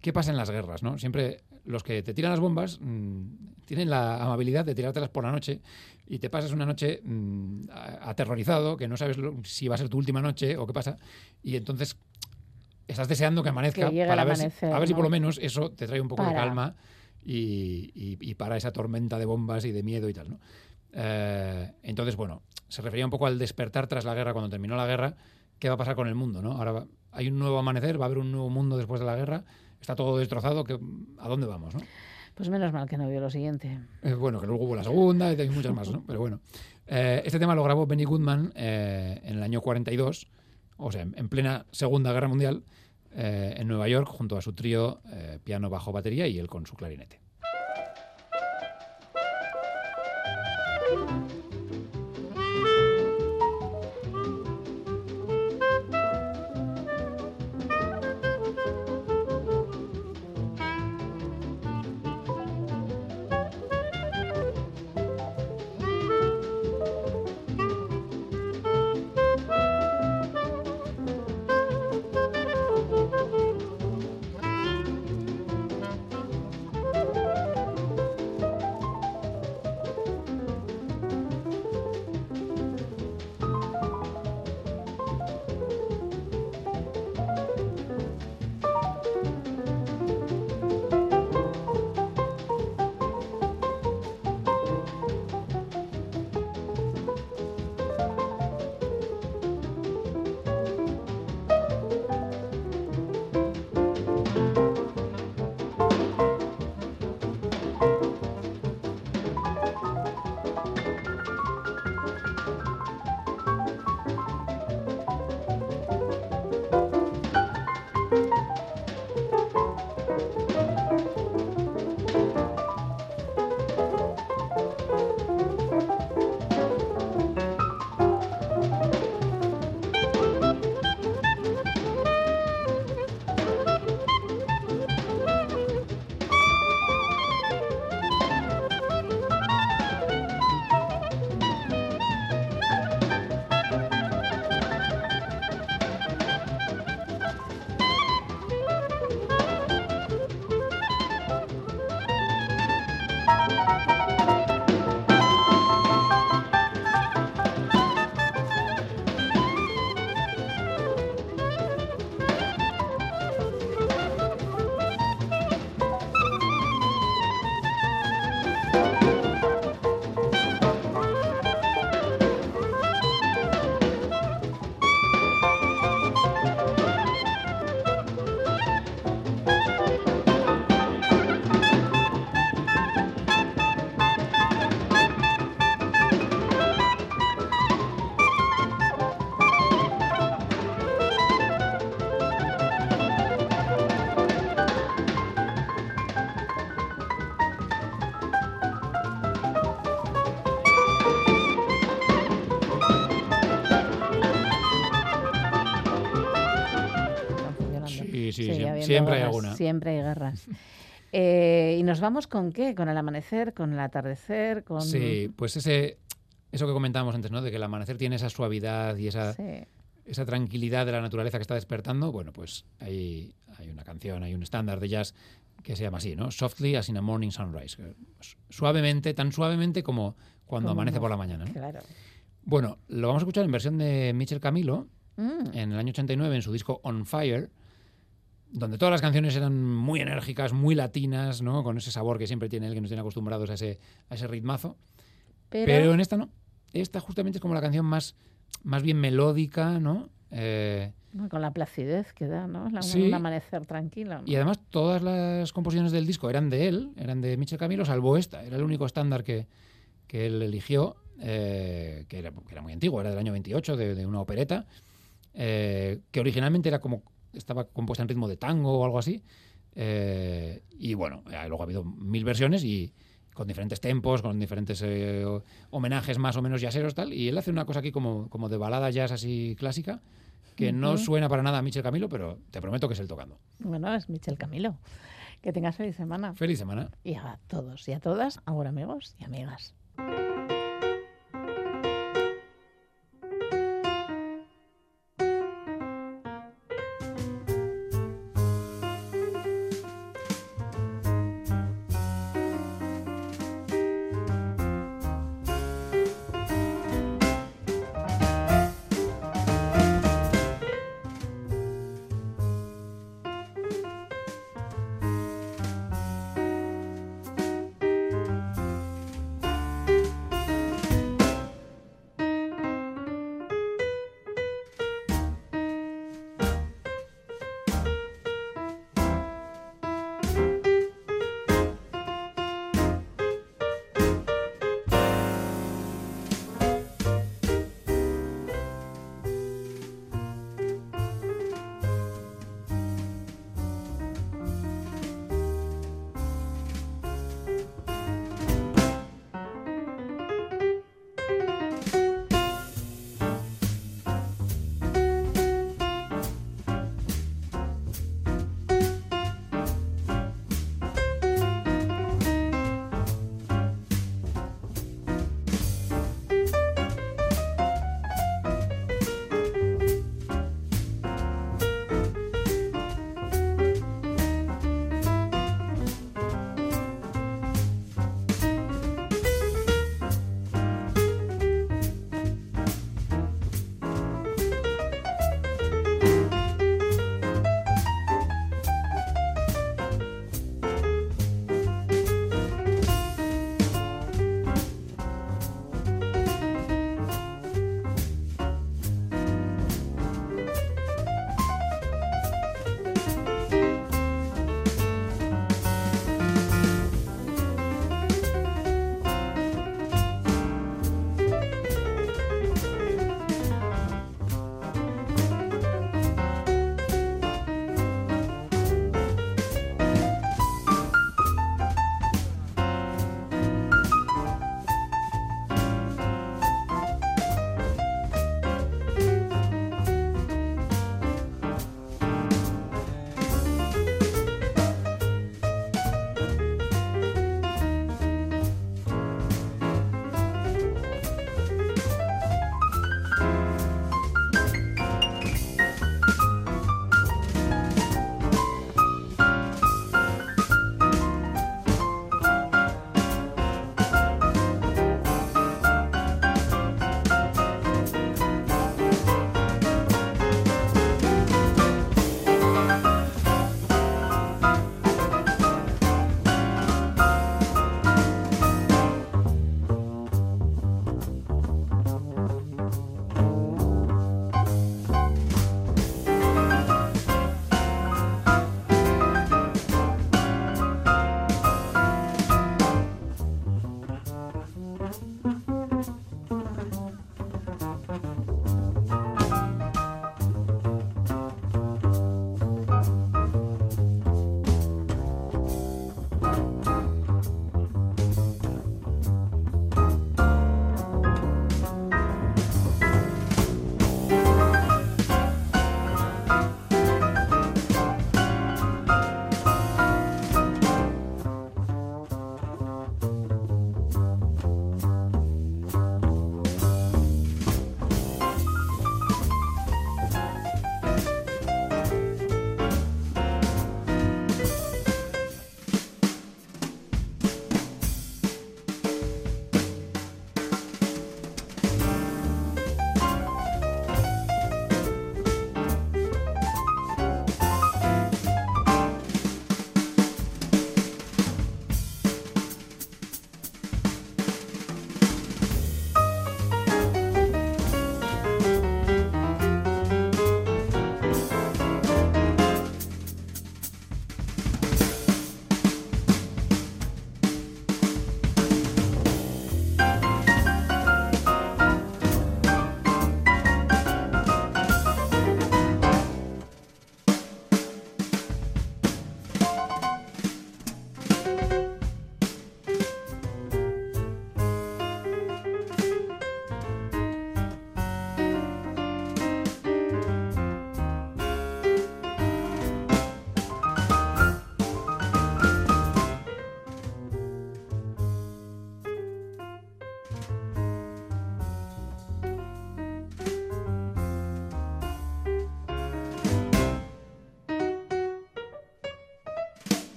¿qué pasa en las guerras? ¿no? Siempre los que te tiran las bombas mm, tienen la amabilidad de tirártelas por la noche y te pasas una noche mm, aterrorizado, que no sabes lo- si va a ser tu última noche o qué pasa, y entonces estás deseando que amanezca Que para ver, si- amanecer, a ver si ¿no? por lo menos eso te trae un poco de calma y, y- y para esa tormenta de bombas y de miedo y tal. ¿no? Eh, entonces, bueno, se refería un poco al despertar tras la guerra, cuando terminó la guerra, ¿qué va a pasar con el mundo? ¿no? Ahora hay un nuevo amanecer, va a haber un nuevo mundo después de la guerra, está todo destrozado, que, ¿a dónde vamos? ¿no? Pues menos mal que no vio lo siguiente. Eh, bueno, que luego hubo la segunda y hay muchas más, ¿no? Pero bueno. Eh, este tema lo grabó Benny Goodman eh, en el año 42, o sea, en plena Segunda Guerra Mundial, eh, en Nueva York, junto a su trío eh, piano, bajo, batería y él con su clarinete. Siempre hay guerras, alguna. Siempre hay guerras. Eh, ¿Y nos vamos con qué? ¿Con el amanecer? ¿Con el atardecer? Con... Sí, pues ese, eso que comentábamos antes, ¿no? De que el amanecer tiene esa suavidad y esa, Sí. esa tranquilidad de la naturaleza que está despertando. Bueno, pues hay, hay una canción, hay un estándar de jazz que se llama así, ¿no? Softly as in a morning sunrise. Suavemente, tan suavemente como cuando Como amanece por la mañana, ¿no? Claro. Bueno, lo vamos a escuchar en versión de Michel Camilo Mm. en el año 89 en su disco On Fire, donde todas las canciones eran muy enérgicas, muy latinas, ¿no? Con ese sabor que siempre tiene él, que nos tiene acostumbrados a ese, a ese ritmazo. Pero- Pero... en esta no. Esta justamente es como la canción más, más bien melódica, ¿no? Eh, Con la placidez que da, ¿no? La- Sí. Un amanecer tranquilo. ¿no? y además todas las composiciones del disco eran de él, eran de Michel Camilo, salvo esta. Era el único estándar que, que él eligió, eh, que, era, que era muy antiguo, era del año 28, de, de una opereta, eh, que originalmente era como estaba compuesta en ritmo de tango o algo así. eh, y bueno, luego ha habido mil versiones y con diferentes tempos, con diferentes eh, homenajes más o menos jazzeros tal. Y él hace una cosa aquí como, como de balada jazz así clásica, que no suena para nada a Michel Camilo, pero te prometo que es él tocando. Bueno, es Michel Camilo. Que tengas feliz semana. Feliz semana. Y a todos y a todas, ahora amigos y amigas.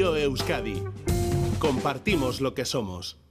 Euskadi. Compartimos lo que somos.